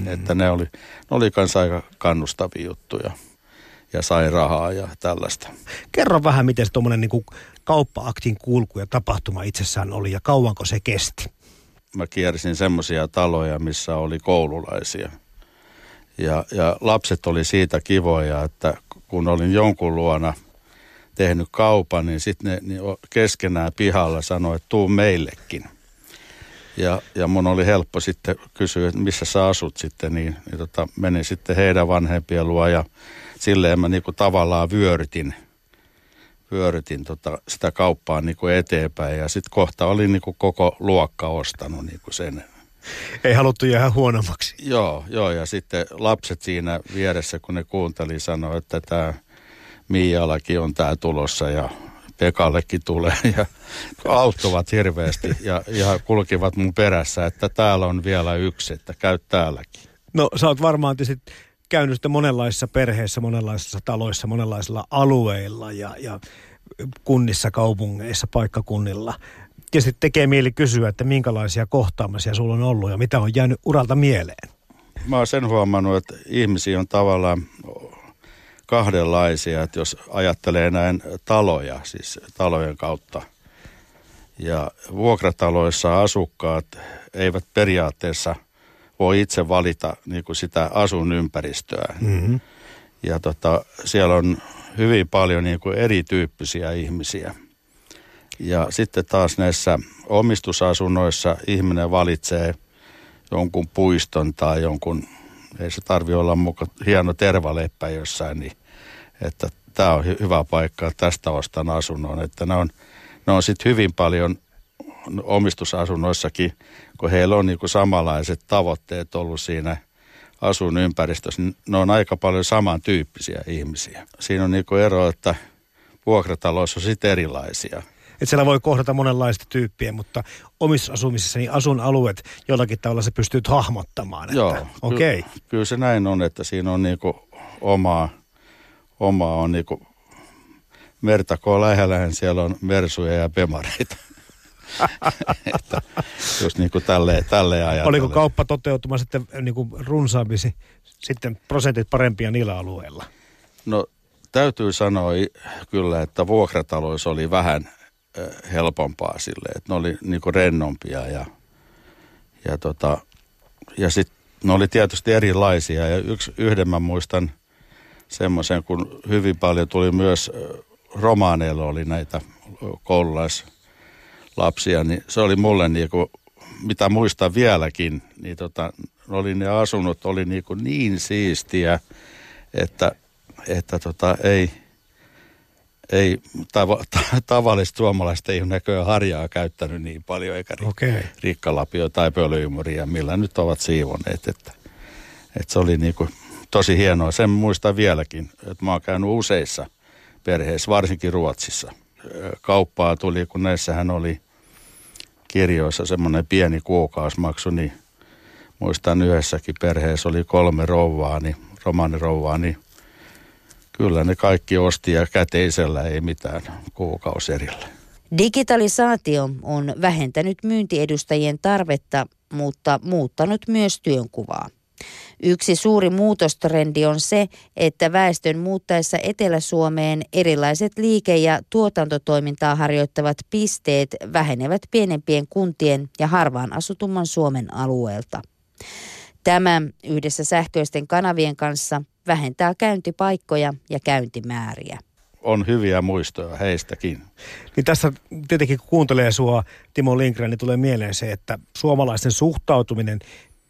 Mm. Että ne oli, ne oli kanssa aika kannustavia juttuja ja sai rahaa ja tällaista. Kerro vähän, miten tuommoinen niin kauppa-aktin kulku ja tapahtuma itsessään oli ja kauanko se kesti? Mä kiersin semmoisia taloja, missä oli koululaisia. Ja, ja lapset oli siitä kivoja, että kun olin jonkun luona – tehnyt kaupan, niin sitten ne niin keskenään pihalla sanoi, että tuu meillekin. Ja, ja mun oli helppo sitten kysyä, että missä sä asut sitten, niin, niin tota, menin sitten heidän vanhempien luo ja silleen mä niinku tavallaan vyörytin, vyörytin tota, sitä kauppaa niinku eteenpäin ja sitten kohta oli niinku koko luokka ostanut niinku sen. Ei haluttu jäädä huonommaksi. Joo, joo ja sitten lapset siinä vieressä, kun ne kuunteli, sanoi, että tämä Miiallakin on tämä tulossa ja Pekallekin tulee ja auttoivat hirveästi ja, ja kulkivat mun perässä, että täällä on vielä yksi, että käy täälläkin. No sä oot varmaan tietysti käynyt sitten monenlaisissa perheissä, monenlaisissa taloissa, monenlaisilla alueilla ja, ja kunnissa, kaupungeissa, paikkakunnilla. Tietysti tekee mieli kysyä, että minkälaisia kohtaamisia sulla on ollut ja mitä on jäänyt uralta mieleen? Mä oon sen huomannut, että ihmisiä on tavallaan kahdenlaisia, että jos ajattelee näin taloja, siis talojen kautta. Ja vuokrataloissa asukkaat eivät periaatteessa voi itse valita niin kuin sitä asunympäristöä. Mm-hmm. Ja tota, siellä on hyvin paljon niin kuin erityyppisiä ihmisiä. Ja sitten taas näissä omistusasunnoissa ihminen valitsee jonkun puiston tai jonkun ei se tarvi olla muka hieno tervaleppä jossain, niin että tämä on hy- hyvä paikka, tästä ostan asunnon. Että ne on, ne on sitten hyvin paljon omistusasunnoissakin, kun heillä on niinku samanlaiset tavoitteet ollut siinä asun ympäristössä, niin ne on aika paljon samantyyppisiä ihmisiä. Siinä on niinku ero, että vuokrataloissa on sitten erilaisia. Että siellä voi kohdata monenlaista tyyppiä, mutta omissa asumisissa niin asun alueet jollakin tavalla se pystyy hahmottamaan. Että, Joo, okei. ky- kyllä se näin on, että siinä on niinku omaa, omaa on niinku merta kun on lähellä, niin siellä on mersuja ja bemareita. että jos niinku tälleen, tälleen ajatellen. Oliko kauppa toteutuma sitten niin kuin runsaampi si- sitten prosentit parempia niillä alueilla? No täytyy sanoa kyllä, että vuokrataloissa oli vähän ö, helpompaa sille, että ne oli niinku rennompia ja, ja, tota, ja sitten ne oli tietysti erilaisia ja yksi, yhden mä muistan semmoisen, kun hyvin paljon tuli myös ö, romaaneilla oli näitä ö, koululaislapsia, niin se oli mulle niinku, mitä muistan vieläkin, niin tota, oli ne asunnot oli niinku niin siistiä, että, että tota, ei, ei tava, ta, tavalliset suomalaiset ei ole näköjään harjaa käyttänyt niin paljon, eikä ri, Okei. rikkalapio tai pölyymuria, millä nyt ovat siivoneet. Että, että se oli niinku tosi hienoa. Sen muistan vieläkin, että mä oon käynyt useissa perheissä, varsinkin Ruotsissa. Kauppaa tuli, kun näissähän oli kirjoissa semmoinen pieni kuukausimaksu, niin muistan yhdessäkin perheessä oli kolme rouvaa, niin romaanirouvaa, niin kyllä ne kaikki osti ja käteisellä ei mitään kuukauserillä. Digitalisaatio on vähentänyt myyntiedustajien tarvetta, mutta muuttanut myös työnkuvaa. Yksi suuri muutostrendi on se, että väestön muuttaessa Etelä-Suomeen erilaiset liike- ja tuotantotoimintaa harjoittavat pisteet vähenevät pienempien kuntien ja harvaan asutumman Suomen alueelta. Tämä yhdessä sähköisten kanavien kanssa vähentää käyntipaikkoja ja käyntimääriä. On hyviä muistoja heistäkin. Niin tässä tietenkin kun kuuntelee sua Timo Lindgren, niin tulee mieleen se, että suomalaisten suhtautuminen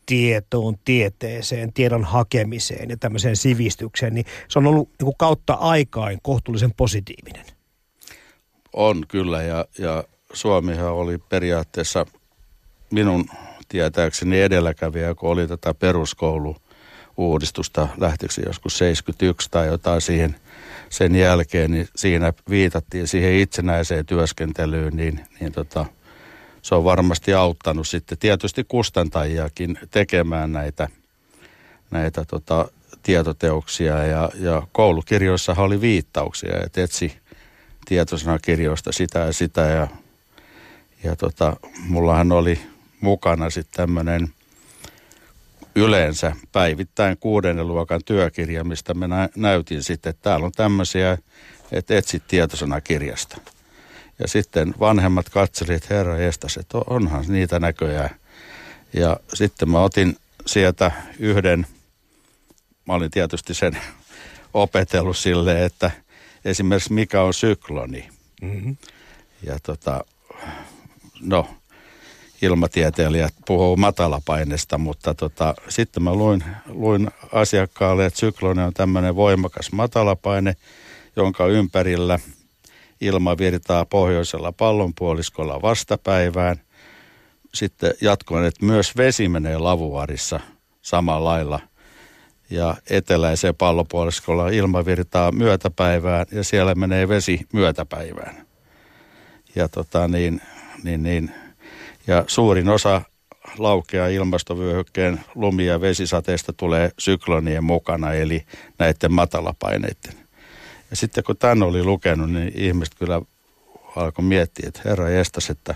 tietoon, tieteeseen, tiedon hakemiseen ja tämmöiseen sivistykseen, niin se on ollut niin kuin kautta aikaan kohtuullisen positiivinen. On kyllä ja, ja Suomihan oli periaatteessa minun tietääkseni edelläkävijä, kun oli tätä peruskoulu-uudistusta lähtiksi joskus 71 tai jotain siihen sen jälkeen, niin siinä viitattiin siihen itsenäiseen työskentelyyn, niin, niin tota, se on varmasti auttanut sitten tietysti kustantajiakin tekemään näitä, näitä tota, tietoteoksia ja, ja koulukirjoissahan oli viittauksia, että etsi tietosanakirjoista sitä ja sitä ja, ja tota, mullahan oli mukana sitten tämmöinen yleensä päivittäin kuudennen luokan työkirja, mistä mä nä- näytin sitten, että täällä on tämmöisiä, että etsit tietosanakirjasta. Ja sitten vanhemmat katselivat, herra jestas, että onhan niitä näköjään. Ja sitten mä otin sieltä yhden, mä olin tietysti sen opetellut silleen, että esimerkiksi mikä on sykloni. Mm-hmm. Ja tota, no, ilmatieteilijät puhuu matalapaineesta, mutta tota, sitten mä luin, luin asiakkaalle, että sykloni on tämmöinen voimakas matalapaine, jonka ympärillä ilma virtaa pohjoisella pallonpuoliskolla vastapäivään. Sitten jatkoin, että myös vesi menee lavuarissa samalla lailla. Ja eteläiseen pallonpuoliskolla ilma virtaa myötäpäivään ja siellä menee vesi myötäpäivään. Ja tota niin, niin, niin ja suurin osa laukea ilmastovyöhykkeen lumi- ja vesisateesta tulee syklonien mukana, eli näiden matalapaineiden. Ja sitten kun tämän oli lukenut, niin ihmiset kyllä alkoi miettiä, että herra jestas, että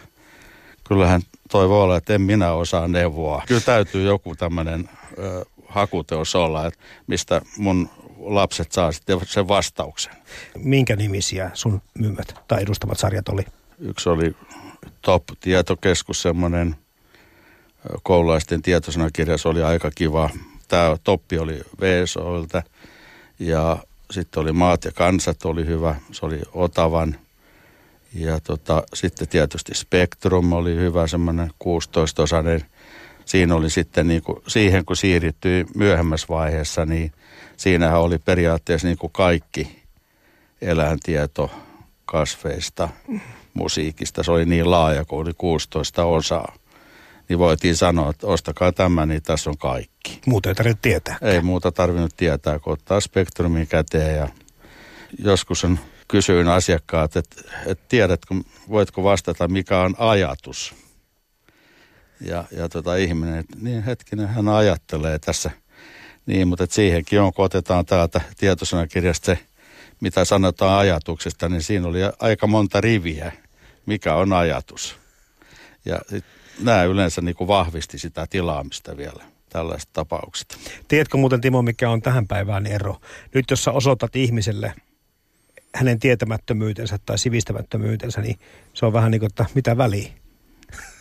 kyllähän toi voi olla, että en minä osaa neuvoa. Kyllä täytyy joku tämmöinen hakuteos olla, että mistä mun lapset saa sitten sen vastauksen. Minkä nimisiä sun myymät tai edustamat sarjat oli? Yksi oli Top-tietokeskus, semmoinen koululaisten tietosanakirja, se oli aika kiva. Tämä Toppi oli VSOilta ja sitten oli Maat ja kansat oli hyvä, se oli Otavan. Ja tota, sitten tietysti Spektrum oli hyvä, semmoinen 16-osainen. Siinä oli sitten niin kuin, siihen kun siirryttiin myöhemmässä vaiheessa, niin siinähän oli periaatteessa niin kuin kaikki eläintieto kasveista, musiikista. Se oli niin laaja, kun oli 16 osaa. Niin voitiin sanoa, että ostakaa tämä, niin tässä on kaikki. Muuta ei tarvitse tietää. Ei muuta tarvinnut tietää, kun ottaa spektrumin käteen ja joskus on kysyin asiakkaat, että, että tiedätkö, voitko vastata, mikä on ajatus. Ja, ja tota ihminen, että niin hetkinen, hän ajattelee tässä. Niin, mutta että siihenkin on, kun otetaan täältä tietosanakirjasta se, mitä sanotaan ajatuksesta, niin siinä oli aika monta riviä, mikä on ajatus. Ja nämä yleensä niin kuin vahvisti sitä tilaamista vielä tällaisesta tapauksesta. Tiedätkö muuten Timo, mikä on tähän päivään ero? Nyt jos sä osoitat ihmiselle hänen tietämättömyytensä tai sivistämättömyytensä, niin se on vähän niin kuin, että mitä väliä.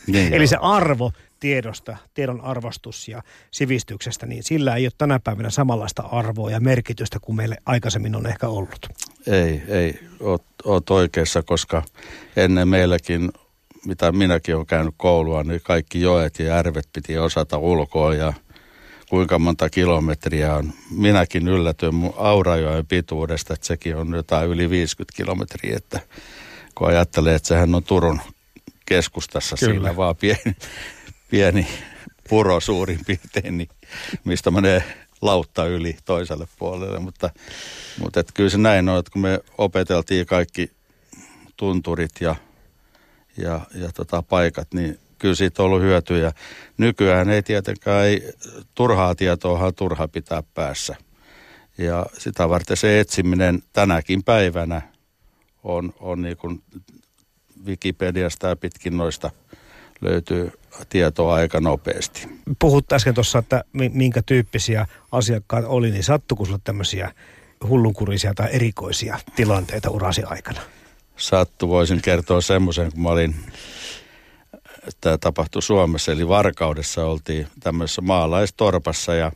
Niin Eli se arvo tiedosta, tiedon arvostus ja sivistyksestä, niin sillä ei ole tänä päivänä samanlaista arvoa ja merkitystä kuin meille aikaisemmin on ehkä ollut. Ei, ei, oot, oot oikeassa, koska ennen meilläkin, mitä minäkin olen käynyt koulua, niin kaikki joet ja järvet piti osata ulkoa ja kuinka monta kilometriä on. Minäkin yllätyin mun Aurajoen pituudesta, että sekin on jotain yli 50 kilometriä, että kun ajattelee, että sehän on Turun keskustassa Kyllä. Siinä vaan pieni, pieni puro suurin piirtein, niin mistä menee lautta yli toiselle puolelle, mutta, mutta et kyllä se näin on, että kun me opeteltiin kaikki tunturit ja, ja, ja tota paikat, niin kyllä siitä on ollut hyötyä. Nykyään ei tietenkään, ei, turhaa tietoahan turha pitää päässä. Ja sitä varten se etsiminen tänäkin päivänä on, on niin kuin Wikipediasta ja pitkin noista löytyy tietoa aika nopeasti. Puhut äsken tuossa, että mi- minkä tyyppisiä asiakkaat oli, niin sattuiko sulle tämmöisiä hullunkurisia tai erikoisia tilanteita urasi aikana? Sattu voisin kertoa semmoisen, kun mä olin, tämä tapahtui Suomessa, eli Varkaudessa oltiin tämmöisessä maalaistorpassa ja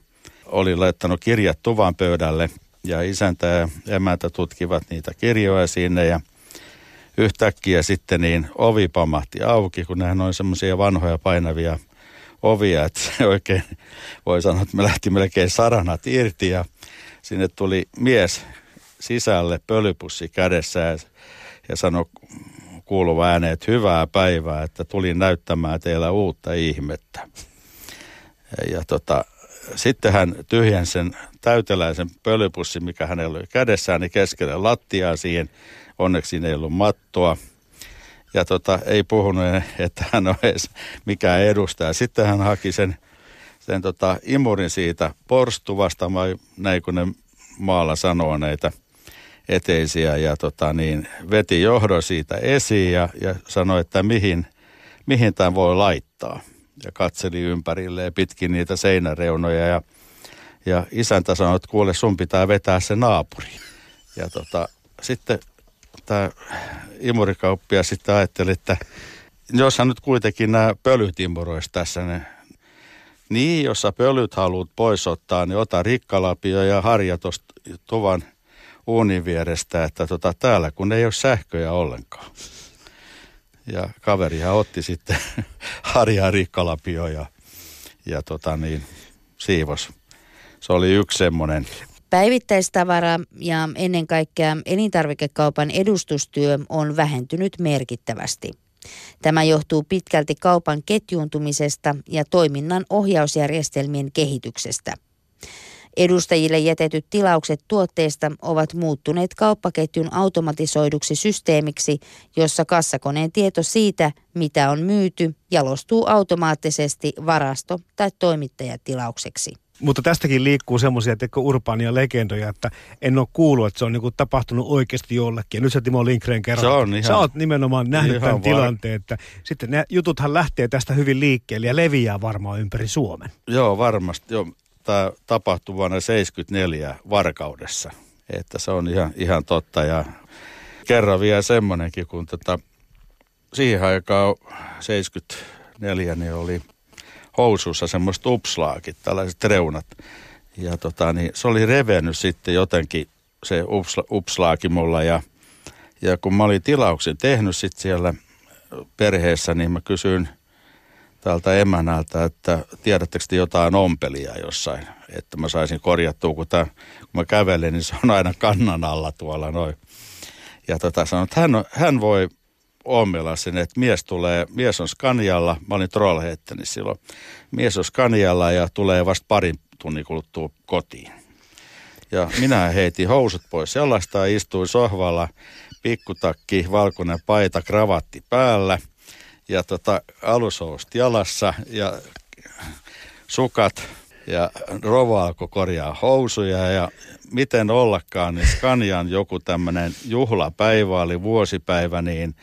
oli laittanut kirjat tuvan pöydälle ja isäntä ja emäntä tutkivat niitä kirjoja sinne ja yhtäkkiä sitten niin ovi pamahti auki, kun nehän on semmoisia vanhoja painavia ovia, että se oikein voi sanoa, että me lähti melkein saranat irti ja sinne tuli mies sisälle pölypussi kädessä ja, ja sanoi kuuluva ääneen, että hyvää päivää, että tulin näyttämään teillä uutta ihmettä. Ja, tota, sitten hän tyhjensi sen täyteläisen pölypussin, mikä hänellä oli kädessään, niin keskelle lattiaa siihen. Onneksi ei ollut mattoa. Ja tota, ei puhunut, että hän on edes mikään edustaja. Sitten hän haki sen, sen tota, imurin siitä porstuvasta, vai näin kun ne maalla sanoo näitä eteisiä, ja tota, niin, veti johdon siitä esiin ja, ja sanoi, että mihin, mihin tämän voi laittaa. Ja katseli ympärilleen pitkin niitä seinäreunoja ja, ja isäntä sanoi, että kuule sun pitää vetää se naapuri. Ja tota, sitten tämä imurikauppia sitten ajatteli, että jos hän nyt kuitenkin nämä pölyt imuroisi tässä, ne, niin jos sä pölyt haluat pois ottaa, niin ota rikkalapio ja harja tuosta tuvan uunin vierestä, että tota, täällä kun ei ole sähköjä ollenkaan. Ja kaverihan otti sitten harjaa rikkalapio ja, ja tota niin, siivos. Se oli yksi semmoinen Päivittäistavara ja ennen kaikkea elintarvikekaupan edustustyö on vähentynyt merkittävästi. Tämä johtuu pitkälti kaupan ketjuuntumisesta ja toiminnan ohjausjärjestelmien kehityksestä. Edustajille jätetyt tilaukset tuotteesta ovat muuttuneet kauppaketjun automatisoiduksi systeemiksi, jossa kassakoneen tieto siitä, mitä on myyty, jalostuu automaattisesti varasto- tai toimittajatilaukseksi. Mutta tästäkin liikkuu semmoisia teko urbaania legendoja, että en ole kuullut, että se on niinku tapahtunut oikeasti jollekin. Ja nyt sä Timo Lindgren kerran. Se on ihan- Sä oot nimenomaan nähnyt ihan tämän var- tilanteen, että sitten ne jututhan lähtee tästä hyvin liikkeelle ja leviää varmaan ympäri Suomen. Joo, varmasti. Joo. Tapahtui vuonna 74 Varkaudessa. Että se on ihan, ihan totta. Ja kerran vielä semmoinenkin, kun tota, siihen aikaan 74 niin oli housussa semmoiset upslaakit, tällaiset reunat. Ja tota, niin se oli revennyt sitten jotenkin se upsla, upslaaki mulla ja, ja kun mä olin tilauksen tehnyt sitten siellä perheessä, niin mä kysyin täältä emänältä, että tiedättekö te jotain ompelia jossain, että mä saisin korjattua, kun, tää, kun mä kävelen, niin se on aina kannan alla tuolla noin. Ja tota sanoin, että hän, hän voi ommella sen, että mies tulee, mies on Scanialla, mä olin Trollhättenin silloin, mies on Scanialla ja tulee vasta parin tunnin kuluttua kotiin. Ja minä heitin housut pois ja istuin sohvalla, pikkutakki, valkoinen paita, kravatti päällä ja tota, alushousut jalassa ja sukat ja Rova alkoi korjaa housuja ja miten ollakaan, niin Scanian joku tämmöinen juhlapäivä oli vuosipäivä, niin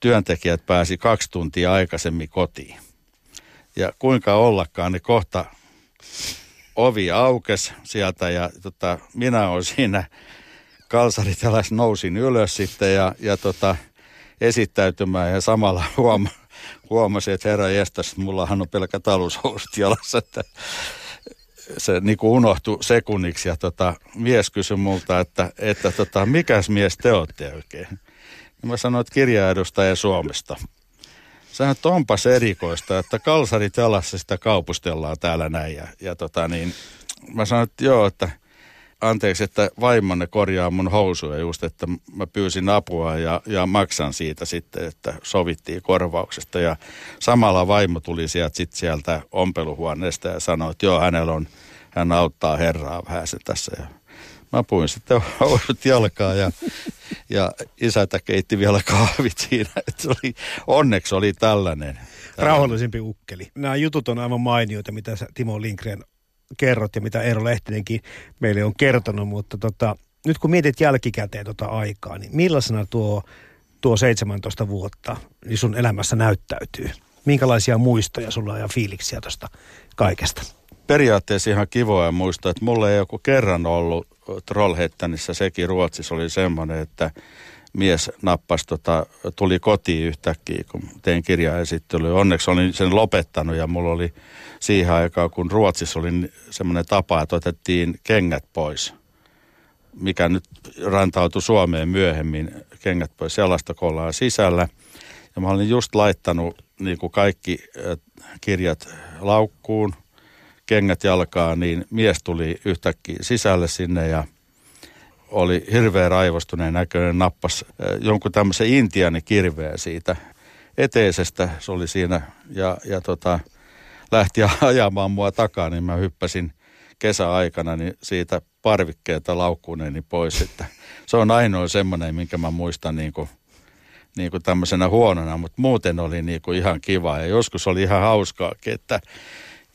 työntekijät pääsi kaksi tuntia aikaisemmin kotiin. Ja kuinka ollakaan, niin kohta ovi aukes sieltä ja tota, minä olen siinä kalsarit nousin ylös sitten ja, ja tota, esittäytymään ja samalla huoma, huomasin, että herra jestas, mullahan on pelkä talushousut jalassa, että se niin kuin unohtui sekunniksi ja tota, mies kysyi multa, että, että tota, mikäs mies te olette oikein? Ja mä sanoin, että kirjaedustaja Suomesta. Sehän onpas erikoista, että kalsarit jalassa sitä kaupustellaan täällä näin. Ja, ja tota niin, mä sanoin, että joo, että anteeksi, että vaimonne korjaa mun housuja just, että mä pyysin apua ja, ja maksan siitä sitten, että sovittiin korvauksesta. Ja samalla vaimo tuli sieltä, sit sieltä ompeluhuoneesta ja sanoi, että joo, hänellä on, hän auttaa herraa vähän se tässä. Ja mä puin sitten housut jalkaan ja, ja isäntä keitti vielä kahvit siinä. Että oli, onneksi oli tällainen. Rauhallisempi ukkeli. Nämä jutut on aivan mainioita, mitä sä, Timo Lindgren kerrot ja mitä Eero Lehtinenkin meille on kertonut, mutta tota, nyt kun mietit jälkikäteen tota aikaa, niin millaisena tuo, tuo 17 vuotta niin sun elämässä näyttäytyy? Minkälaisia muistoja sulla on ja fiiliksiä tuosta kaikesta? Periaatteessa ihan kivoa muistaa, että mulla ei joku kerran ollut Trollhättanissä, sekin Ruotsissa oli semmoinen, että mies nappasi, tota, tuli kotiin yhtäkkiä, kun tein kirjaesittelyä. Onneksi olin sen lopettanut ja mulla oli siihen aikaan, kun Ruotsissa oli semmoinen tapa, että otettiin kengät pois, mikä nyt rantautui Suomeen myöhemmin, kengät pois sellaista kollaa sisällä. Ja mä olin just laittanut niin kuin kaikki kirjat laukkuun, kengät jalkaan, niin mies tuli yhtäkkiä sisälle sinne ja – oli hirveän raivostuneen näköinen, nappas jonkun tämmöisen intiaanikirveen siitä eteisestä. Se oli siinä ja, ja tota, lähti ajamaan mua takaa, niin mä hyppäsin kesäaikana niin siitä parvikkeelta laukkuneeni pois. Että se on ainoa semmoinen, minkä mä muistan niin kuin, niin kuin tämmöisenä huonona, mutta muuten oli niin kuin ihan kiva. Ja joskus oli ihan hauskaa, että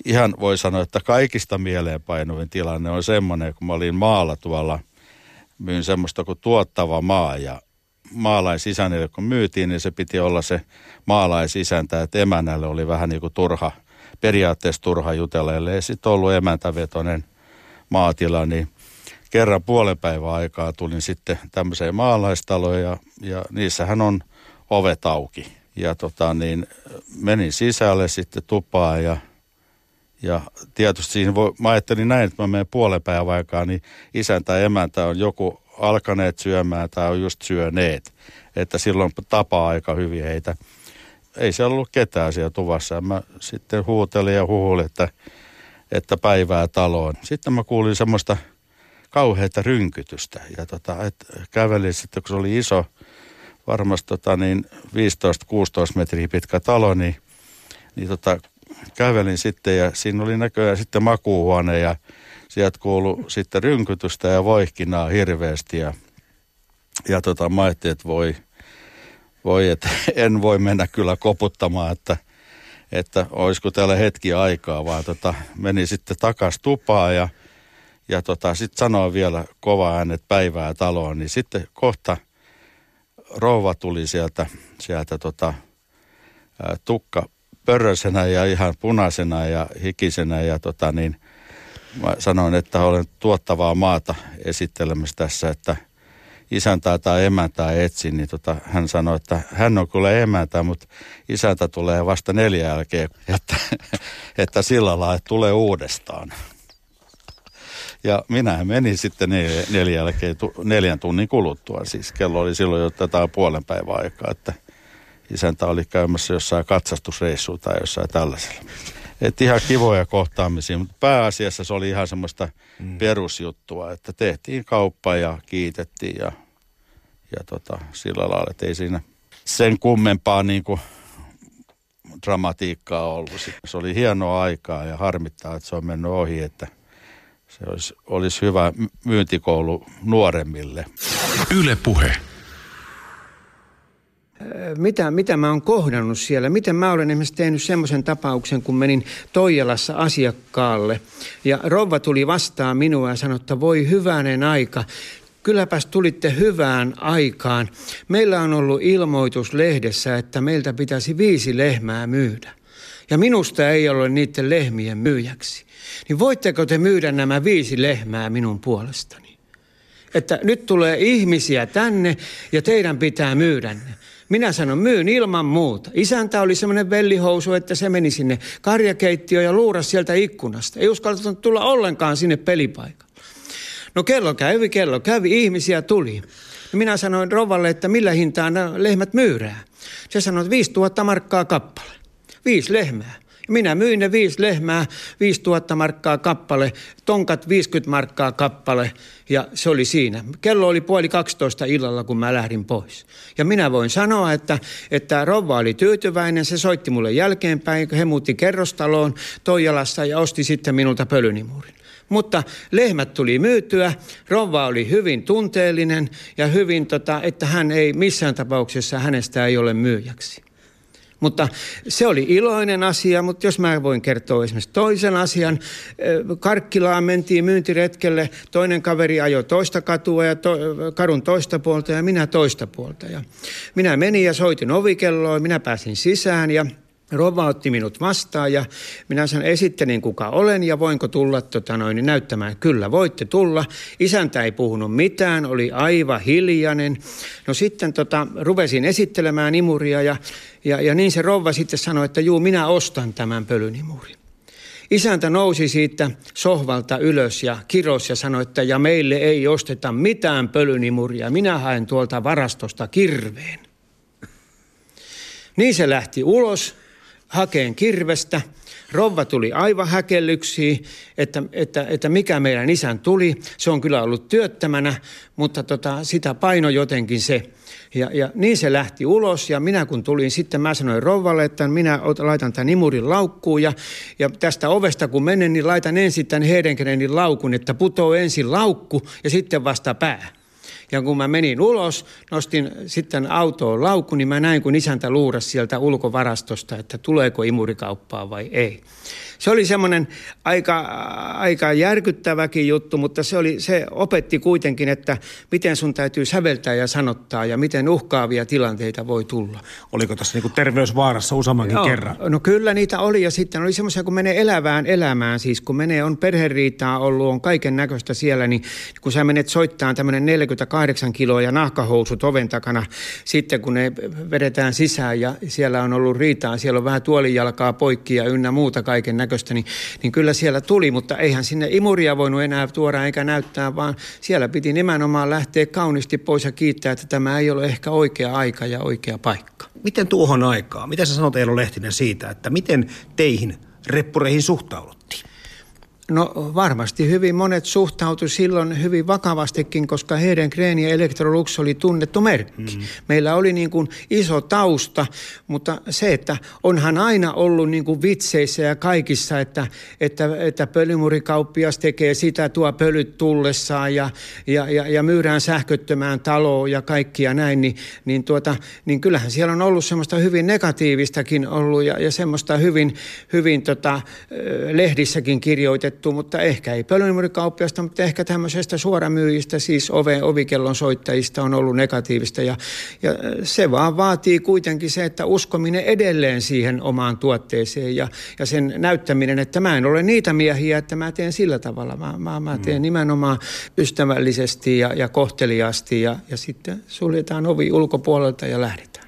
ihan voi sanoa, että kaikista mieleenpainuvin tilanne on semmoinen, kun mä olin maalla tuolla – myin semmoista kuin tuottava maa ja maalaisisännille kun myytiin, niin se piti olla se maalaisisäntä, että emännälle oli vähän niin kuin turha, periaatteessa turha jutella, ellei sitten ollut emäntävetoinen maatila, niin kerran puolen päivän aikaa tulin sitten tämmöiseen maalaistaloon ja, ja niissähän on ovet auki. Ja tota niin, menin sisälle sitten tupaan ja ja tietysti siinä voi, mä ajattelin näin, että mä menen puolen päivän aikaa, niin isän tai emäntä on joku alkaneet syömään tai on just syöneet. Että silloin tapaa aika hyvin heitä. Ei siellä ollut ketään siellä tuvassa. Mä sitten huutelin ja huhulin, että, että päivää taloon. Sitten mä kuulin semmoista kauheita rynkytystä. Ja tota, et kävelin sitten, kun se oli iso, varmasti tota, niin 15-16 metriä pitkä talo, niin, niin tota, kävelin sitten ja siinä oli näköjään sitten makuuhuone ja sieltä kuului sitten rynkytystä ja voihkinaa hirveästi ja, ja tota, mä ajattelin, että voi, voi, että en voi mennä kyllä koputtamaan, että, että olisiko täällä hetki aikaa, vaan tota, meni sitten takas tupaan ja, ja tota, sitten sanoin vielä kova äänet päivää taloon, niin sitten kohta rouva tuli sieltä, sieltä tota, tukka pörröisenä ja ihan punaisena ja hikisenä ja tota niin, mä sanoin, että olen tuottavaa maata esittelemässä tässä, että isäntä tai emäntää etsin, niin tota, hän sanoi, että hän on kyllä emäntä, mutta isäntä tulee vasta neljän jälkeen, että, että sillä lailla tulee uudestaan. Ja minä menin sitten neljän, neljän, jälkeen, neljän tunnin kuluttua, siis kello oli silloin jo tätä puolen päivän aikaa, että isäntä oli käymässä jossain katsastusreissuun tai jossain tällaisella. Et ihan kivoja kohtaamisia, mutta pääasiassa se oli ihan semmoista mm. perusjuttua, että tehtiin kauppa ja kiitettiin ja, ja tota, sillä lailla, että ei siinä sen kummempaa niin kuin dramatiikkaa ollut. Se oli hienoa aikaa ja harmittaa, että se on mennyt ohi, että Se olisi, olisi hyvä myyntikoulu nuoremmille. Yle Puhe. Mitä, mitä mä oon kohdannut siellä. Miten mä olen esimerkiksi tehnyt semmoisen tapauksen, kun menin Toijalassa asiakkaalle. Ja rouva tuli vastaan minua ja sanoi, että voi hyvänen aika. Kylläpäs tulitte hyvään aikaan. Meillä on ollut ilmoitus lehdessä, että meiltä pitäisi viisi lehmää myydä. Ja minusta ei ole niiden lehmien myyjäksi. Niin voitteko te myydä nämä viisi lehmää minun puolestani? Että nyt tulee ihmisiä tänne ja teidän pitää myydä ne. Minä sanon, myyn ilman muuta. Isäntä oli semmoinen vellihousu, että se meni sinne karjakeittiöön ja luurasi sieltä ikkunasta. Ei uskaltanut tulla ollenkaan sinne pelipaikalle. No kello kävi, kello kävi, ihmisiä tuli. No minä sanoin rovalle, että millä hintaan nämä lehmät myyrää. Se sanoi, että 5000 markkaa kappale. Viisi lehmää. Minä myin ne viisi lehmää, 5000 markkaa kappale, tonkat 50 markkaa kappale ja se oli siinä. Kello oli puoli 12 illalla, kun mä lähdin pois. Ja minä voin sanoa, että, että rouva oli tyytyväinen, se soitti mulle jälkeenpäin, he muutti kerrostaloon Toijalassa ja osti sitten minulta pölynimurin. Mutta lehmät tuli myytyä, rouva oli hyvin tunteellinen ja hyvin, tota, että hän ei missään tapauksessa hänestä ei ole myyjäksi. Mutta se oli iloinen asia, mutta jos mä voin kertoa esimerkiksi toisen asian. Karkkilaan mentiin myyntiretkelle, toinen kaveri ajoi toista katua ja to, kadun toista puolta ja minä toista puolta. Ja minä menin ja soitin ovikelloa, minä pääsin sisään ja Rova otti minut vastaan ja minä sen esittelin kuka olen ja voinko tulla tota noin, näyttämään. Kyllä voitte tulla. Isäntä ei puhunut mitään, oli aivan hiljainen. No sitten tota, ruvesin esittelemään imuria ja, ja, ja niin se rouva sitten sanoi, että juu minä ostan tämän pölynimurin. Isäntä nousi siitä sohvalta ylös ja kiros ja sanoi, että ja meille ei osteta mitään pölynimuria. Minä haen tuolta varastosta kirveen. Niin se lähti ulos hakeen kirvestä. Rouva tuli aivan häkellyksiin, että, että, että mikä meidän isän tuli. Se on kyllä ollut työttömänä, mutta tota, sitä paino jotenkin se. Ja, ja niin se lähti ulos ja minä kun tulin sitten, mä sanoin rouvalle, että minä laitan tämän imurin laukkuun ja, ja tästä ovesta kun menen, niin laitan ensin tämän Hedenkenenin laukun, että putoo ensin laukku ja sitten vasta pää. Ja kun mä menin ulos, nostin sitten autoon laukku, niin mä näin, kun isäntä luurasi sieltä ulkovarastosta, että tuleeko imurikauppaa vai ei. Se oli semmoinen aika, aika järkyttäväkin juttu, mutta se, oli, se opetti kuitenkin, että miten sun täytyy säveltää ja sanottaa ja miten uhkaavia tilanteita voi tulla. Oliko tässä niinku terveysvaarassa useammankin Joo, kerran? No kyllä niitä oli ja sitten oli semmoisia, kun menee elävään elämään, siis kun menee, on perheriitaa ollut, on kaiken näköistä siellä, niin kun sä menet soittaa tämmöinen 48 kiloa ja nahkahousut oven takana, sitten kun ne vedetään sisään ja siellä on ollut riitaa, siellä on vähän tuolijalkaa poikki ja ynnä muuta kaiken näköistä, niin, niin kyllä siellä tuli, mutta eihän sinne imuria voinut enää tuoda eikä näyttää, vaan siellä piti nimenomaan lähteä kauniisti pois ja kiittää, että tämä ei ole ehkä oikea aika ja oikea paikka. Miten tuohon aikaan, mitä sä sanot Eero Lehtinen siitä, että miten teihin reppureihin suhtauduttiin? No varmasti hyvin monet suhtautu silloin hyvin vakavastikin, koska heidän Green ja Electrolux oli tunnettu merkki. Mm. Meillä oli niin kuin iso tausta, mutta se, että onhan aina ollut niin kuin vitseissä ja kaikissa, että, että, että pölymurikauppias tekee sitä, tuo pölyt tullessaan ja, ja, ja, ja myydään sähköttömään taloon ja kaikkia näin, niin, niin, tuota, niin kyllähän siellä on ollut semmoista hyvin negatiivistakin ollut ja, ja semmoista hyvin, hyvin tota, lehdissäkin kirjoitettu juttu, mutta ehkä ei pölynimurikauppiasta, mutta ehkä tämmöisestä suoramyyjistä, siis ove, ovikellon soittajista on ollut negatiivista. Ja, ja se vaan vaatii kuitenkin se, että uskominen edelleen siihen omaan tuotteeseen ja, ja sen näyttäminen, että mä en ole niitä miehiä, että mä teen sillä tavalla. Mä, mä, mä teen mm. nimenomaan ystävällisesti ja, ja kohteliaasti ja, ja sitten suljetaan ovi ulkopuolelta ja lähdetään.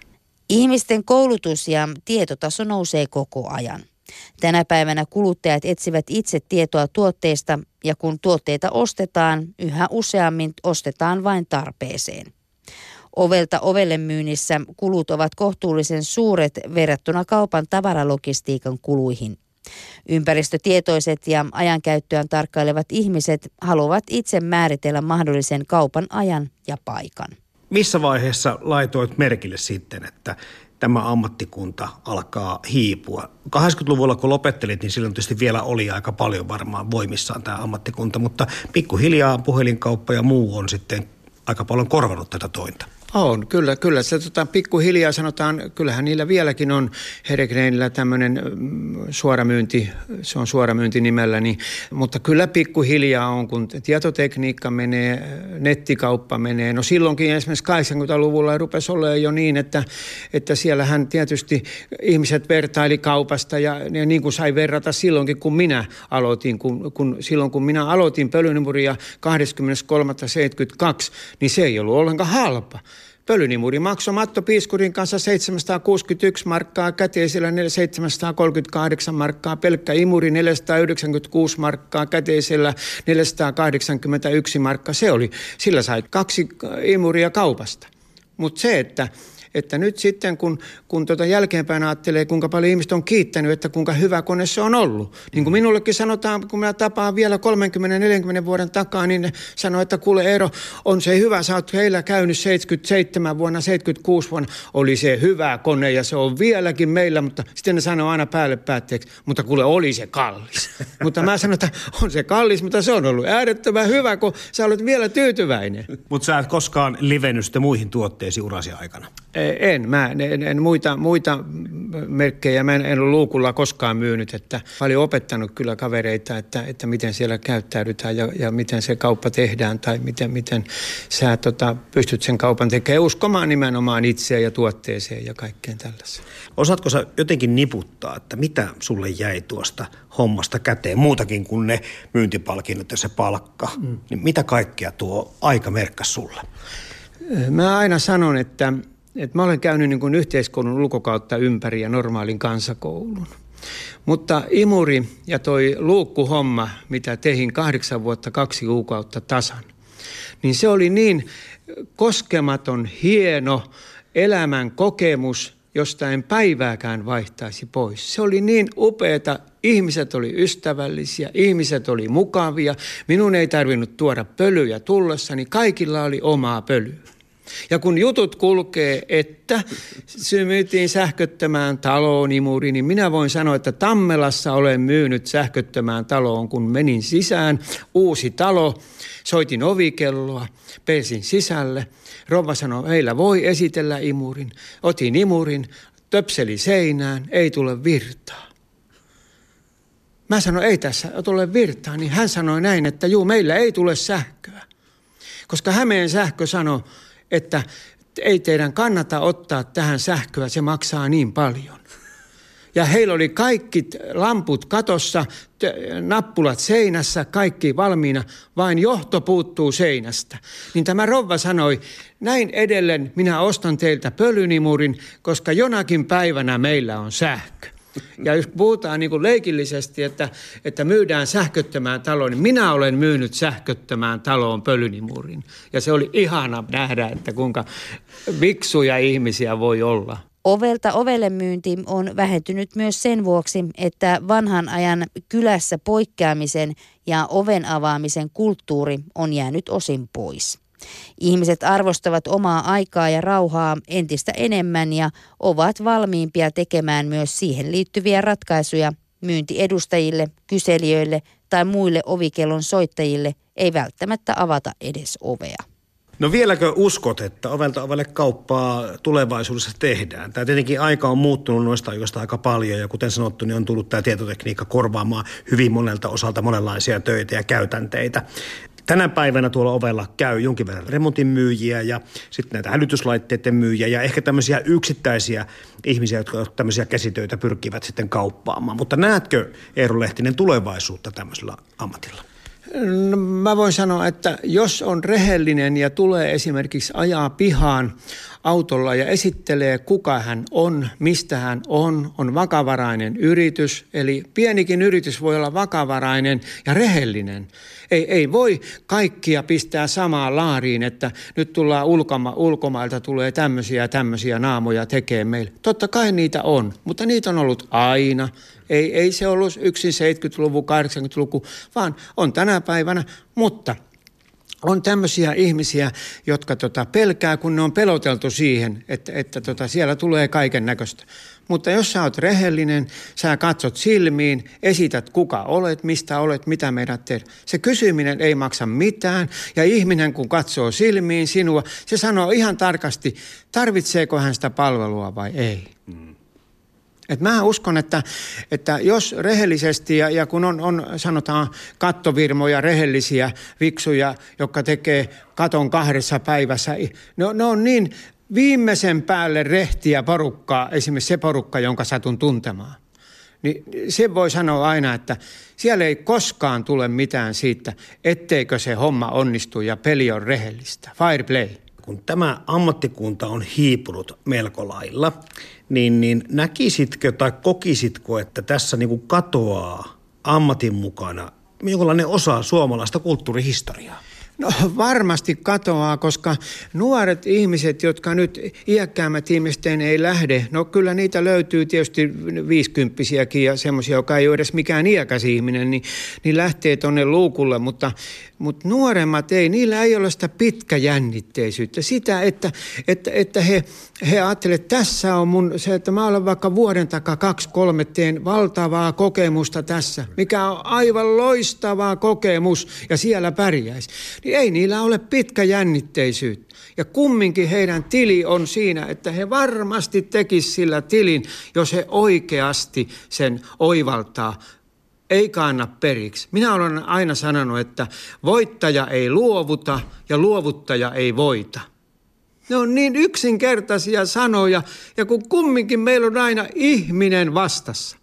Ihmisten koulutus ja tietotaso nousee koko ajan. Tänä päivänä kuluttajat etsivät itse tietoa tuotteista ja kun tuotteita ostetaan, yhä useammin ostetaan vain tarpeeseen. Ovelta ovelle myynnissä kulut ovat kohtuullisen suuret verrattuna kaupan tavaralogistiikan kuluihin. Ympäristötietoiset ja ajankäyttöään tarkkailevat ihmiset haluavat itse määritellä mahdollisen kaupan ajan ja paikan. Missä vaiheessa laitoit merkille sitten, että tämä ammattikunta alkaa hiipua. 80-luvulla kun lopettelit, niin silloin tietysti vielä oli aika paljon varmaan voimissaan tämä ammattikunta, mutta pikkuhiljaa puhelinkauppa ja muu on sitten aika paljon korvanut tätä tointa. On, kyllä, kyllä. Se tota, pikkuhiljaa sanotaan, kyllähän niillä vieläkin on Heregreinillä tämmöinen mm, suoramyynti, se on suoramyynti nimellä, niin, mutta kyllä pikkuhiljaa on, kun tietotekniikka menee, nettikauppa menee. No silloinkin esimerkiksi 80-luvulla rupesi olemaan jo niin, että, että siellähän tietysti ihmiset vertaili kaupasta ja, ja niin kuin sai verrata silloinkin, kun minä aloitin, kun, kun silloin kun minä aloitin pölynimuria 23.72, niin se ei ollut ollenkaan halpa. Pölynimuri maksoi Matto Piiskurin kanssa 761 markkaa, käteisellä 738 markkaa, pelkkä imuri 496 markkaa, käteisellä 481 markkaa. Se oli, sillä sai kaksi imuria kaupasta. Mutta se, että että nyt sitten kun, kun tota jälkeenpäin ajattelee, kuinka paljon ihmiset on kiittänyt, että kuinka hyvä kone se on ollut. Niin kuin minullekin sanotaan, kun minä tapaan vielä 30-40 vuoden takaa, niin ne sanoo, että kuule Eero, on se hyvä, sä oot heillä käynyt 77 vuonna, 76 vuonna, oli se hyvä kone ja se on vieläkin meillä, mutta sitten ne sanoo aina päälle päätteeksi, mutta kuule oli se kallis. mutta mä sanon, että on se kallis, mutta se on ollut äärettömän hyvä, kun sä olet vielä tyytyväinen. Mutta sä et koskaan livennyt muihin tuotteisiin urasi aikana? En, mä en, en muita, muita merkkejä, mä en, en ole luukulla koskaan myynyt, että paljon opettanut kyllä kavereita, että, että miten siellä käyttäydytään ja, ja miten se kauppa tehdään tai miten, miten sä tota, pystyt sen kaupan tekemään uskomaan nimenomaan itseä ja tuotteeseen ja kaikkeen tällaiseen. Osaatko sä jotenkin niputtaa, että mitä sulle jäi tuosta hommasta käteen, muutakin kuin ne myyntipalkinnot ja se palkka, mm. niin mitä kaikkea tuo aika merkkasi sulle? Mä aina sanon, että et mä olen käynyt niin kuin yhteiskoulun ulkokautta ympäri ja normaalin kansakoulun. Mutta imuri ja toi luukkuhomma, mitä tehin kahdeksan vuotta kaksi kuukautta tasan, niin se oli niin koskematon, hieno elämän kokemus, josta en päivääkään vaihtaisi pois. Se oli niin upeata, ihmiset oli ystävällisiä, ihmiset oli mukavia, minun ei tarvinnut tuoda pölyjä tullessani, kaikilla oli omaa pölyä. Ja kun jutut kulkee, että se myytiin sähköttömään taloon imuri, niin minä voin sanoa, että Tammelassa olen myynyt sähköttömään taloon, kun menin sisään. Uusi talo, soitin ovikelloa, pesin sisälle. Rova sanoi, heillä voi esitellä imurin. Otin imurin, töpseli seinään, ei tule virtaa. Mä sanoin, ei tässä tule virtaa, niin hän sanoi näin, että juu, meillä ei tule sähköä. Koska Hämeen sähkö sanoi, että ei teidän kannata ottaa tähän sähköä, se maksaa niin paljon. Ja heillä oli kaikki lamput katossa, nappulat seinässä, kaikki valmiina, vain johto puuttuu seinästä. Niin tämä rouva sanoi, näin edelleen minä ostan teiltä pölynimurin, koska jonakin päivänä meillä on sähkö. Ja jos puhutaan niin kuin leikillisesti, että, että myydään sähköttömään taloon, niin minä olen myynyt sähköttömään taloon pölynimurin. Ja se oli ihana nähdä, että kuinka viksuja ihmisiä voi olla. Ovelta ovelle myynti on vähentynyt myös sen vuoksi, että vanhan ajan kylässä poikkeamisen ja oven avaamisen kulttuuri on jäänyt osin pois. Ihmiset arvostavat omaa aikaa ja rauhaa entistä enemmän ja ovat valmiimpia tekemään myös siihen liittyviä ratkaisuja myyntiedustajille, kyselijöille tai muille ovikellon soittajille ei välttämättä avata edes ovea. No vieläkö uskot, että ovelta ovelle kauppaa tulevaisuudessa tehdään? Tämä tietenkin aika on muuttunut noista ajoista aika paljon ja kuten sanottu, niin on tullut tämä tietotekniikka korvaamaan hyvin monelta osalta monenlaisia töitä ja käytänteitä. Tänä päivänä tuolla ovella käy jonkin verran remontin myyjiä ja sitten näitä hälytyslaitteiden myyjiä ja ehkä tämmöisiä yksittäisiä ihmisiä, jotka tämmöisiä käsitöitä pyrkivät sitten kauppaamaan. Mutta näetkö Eero Lehtinen tulevaisuutta tämmöisellä ammatilla? No, mä voin sanoa, että jos on rehellinen ja tulee esimerkiksi ajaa pihaan autolla ja esittelee, kuka hän on, mistä hän on, on vakavarainen yritys. Eli pienikin yritys voi olla vakavarainen ja rehellinen. Ei, ei voi kaikkia pistää samaan laariin, että nyt tullaan ulkoma, ulkomailta, tulee tämmöisiä ja tämmöisiä naamoja tekee meille. Totta kai niitä on, mutta niitä on ollut aina. Ei, ei se ollut yksin 70-luku, 80-luku, vaan on tänä päivänä. Mutta on tämmöisiä ihmisiä, jotka tota pelkää, kun ne on peloteltu siihen, että, että tota siellä tulee kaiken näköistä. Mutta jos sä oot rehellinen, sä katsot silmiin, esität kuka olet, mistä olet, mitä meidät teet. Se kysyminen ei maksa mitään ja ihminen kun katsoo silmiin sinua, se sanoo ihan tarkasti, tarvitseeko hän sitä palvelua vai ei. Mm. Et mä uskon, että, että jos rehellisesti ja, ja kun on, on sanotaan kattovirmoja, rehellisiä, viksuja, jotka tekee katon kahdessa päivässä, ne, ne on niin viimeisen päälle rehtiä porukkaa, esimerkiksi se porukka, jonka satun tuntemaan. Niin se voi sanoa aina, että siellä ei koskaan tule mitään siitä, etteikö se homma onnistu ja peli on rehellistä. Fire play. Kun tämä ammattikunta on hiipunut melko lailla, niin, niin näkisitkö tai kokisitko, että tässä niin kuin katoaa ammatin mukana jonkinlainen osa suomalaista kulttuurihistoriaa? No varmasti katoaa, koska nuoret ihmiset, jotka nyt iäkkäämmät ihmiset ei lähde, no kyllä niitä löytyy tietysti viisikymppisiäkin ja semmoisia, joka ei ole edes mikään iäkäs ihminen, niin, niin lähtee tuonne luukulle, mutta, mutta nuoremmat ei, niillä ei ole sitä pitkäjännitteisyyttä. Sitä, että, että, että he, he ajattelevat, että tässä on mun se, että mä olen vaikka vuoden takaa kaksi, kolme, teen valtavaa kokemusta tässä, mikä on aivan loistavaa kokemus ja siellä pärjäisi niin ei niillä ole pitkäjännitteisyyttä. Ja kumminkin heidän tili on siinä, että he varmasti tekis sillä tilin, jos he oikeasti sen oivaltaa ei kanna periksi. Minä olen aina sanonut, että voittaja ei luovuta ja luovuttaja ei voita. Ne on niin yksinkertaisia sanoja ja kun kumminkin meillä on aina ihminen vastassa.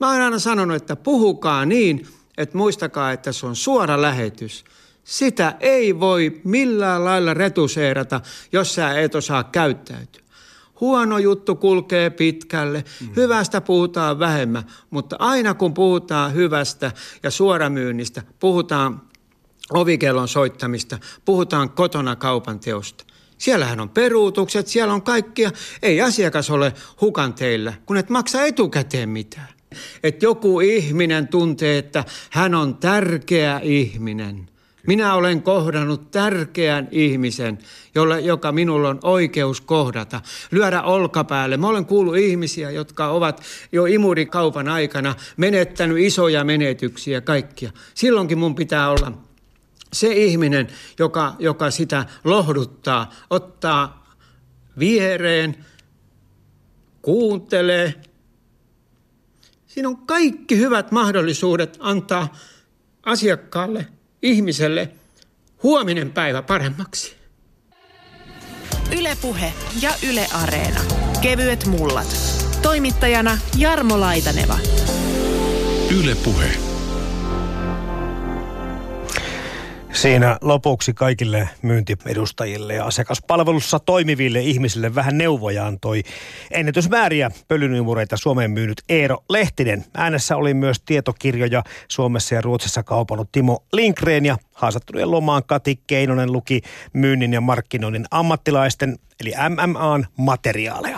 Mä olen aina sanonut, että puhukaa niin, että muistakaa, että se on suora lähetys – sitä ei voi millään lailla retuseerata, jos sä et osaa käyttäytyä. Huono juttu kulkee pitkälle, mm. hyvästä puhutaan vähemmän, mutta aina kun puhutaan hyvästä ja suoramyynnistä, puhutaan ovikellon soittamista, puhutaan kotona kaupan teosta. Siellähän on peruutukset, siellä on kaikkia. Ei asiakas ole hukan teillä, kun et maksa etukäteen mitään. Että joku ihminen tuntee, että hän on tärkeä ihminen. Minä olen kohdannut tärkeän ihmisen, jolle, joka minulla on oikeus kohdata, lyödä olkapäälle. Mä olen kuullut ihmisiä, jotka ovat jo imurikaupan aikana menettänyt isoja menetyksiä kaikkia. Silloinkin mun pitää olla se ihminen, joka, joka sitä lohduttaa, ottaa viereen, kuuntelee. Siinä on kaikki hyvät mahdollisuudet antaa asiakkaalle – ihmiselle huominen päivä paremmaksi. Ylepuhe ja Yle Areena. Kevyet mullat. Toimittajana Jarmo Laitaneva. Ylepuhe. Siinä lopuksi kaikille myyntiedustajille ja asiakaspalvelussa toimiville ihmisille vähän neuvoja antoi ennätysmääriä pölynymureita Suomeen myynyt Eero Lehtinen. Äänessä oli myös tietokirjoja Suomessa ja Ruotsissa kaupannut Timo Linkreen ja haastattelujen lomaan Kati Keinonen luki myynnin ja markkinoinnin ammattilaisten eli MMAn materiaaleja.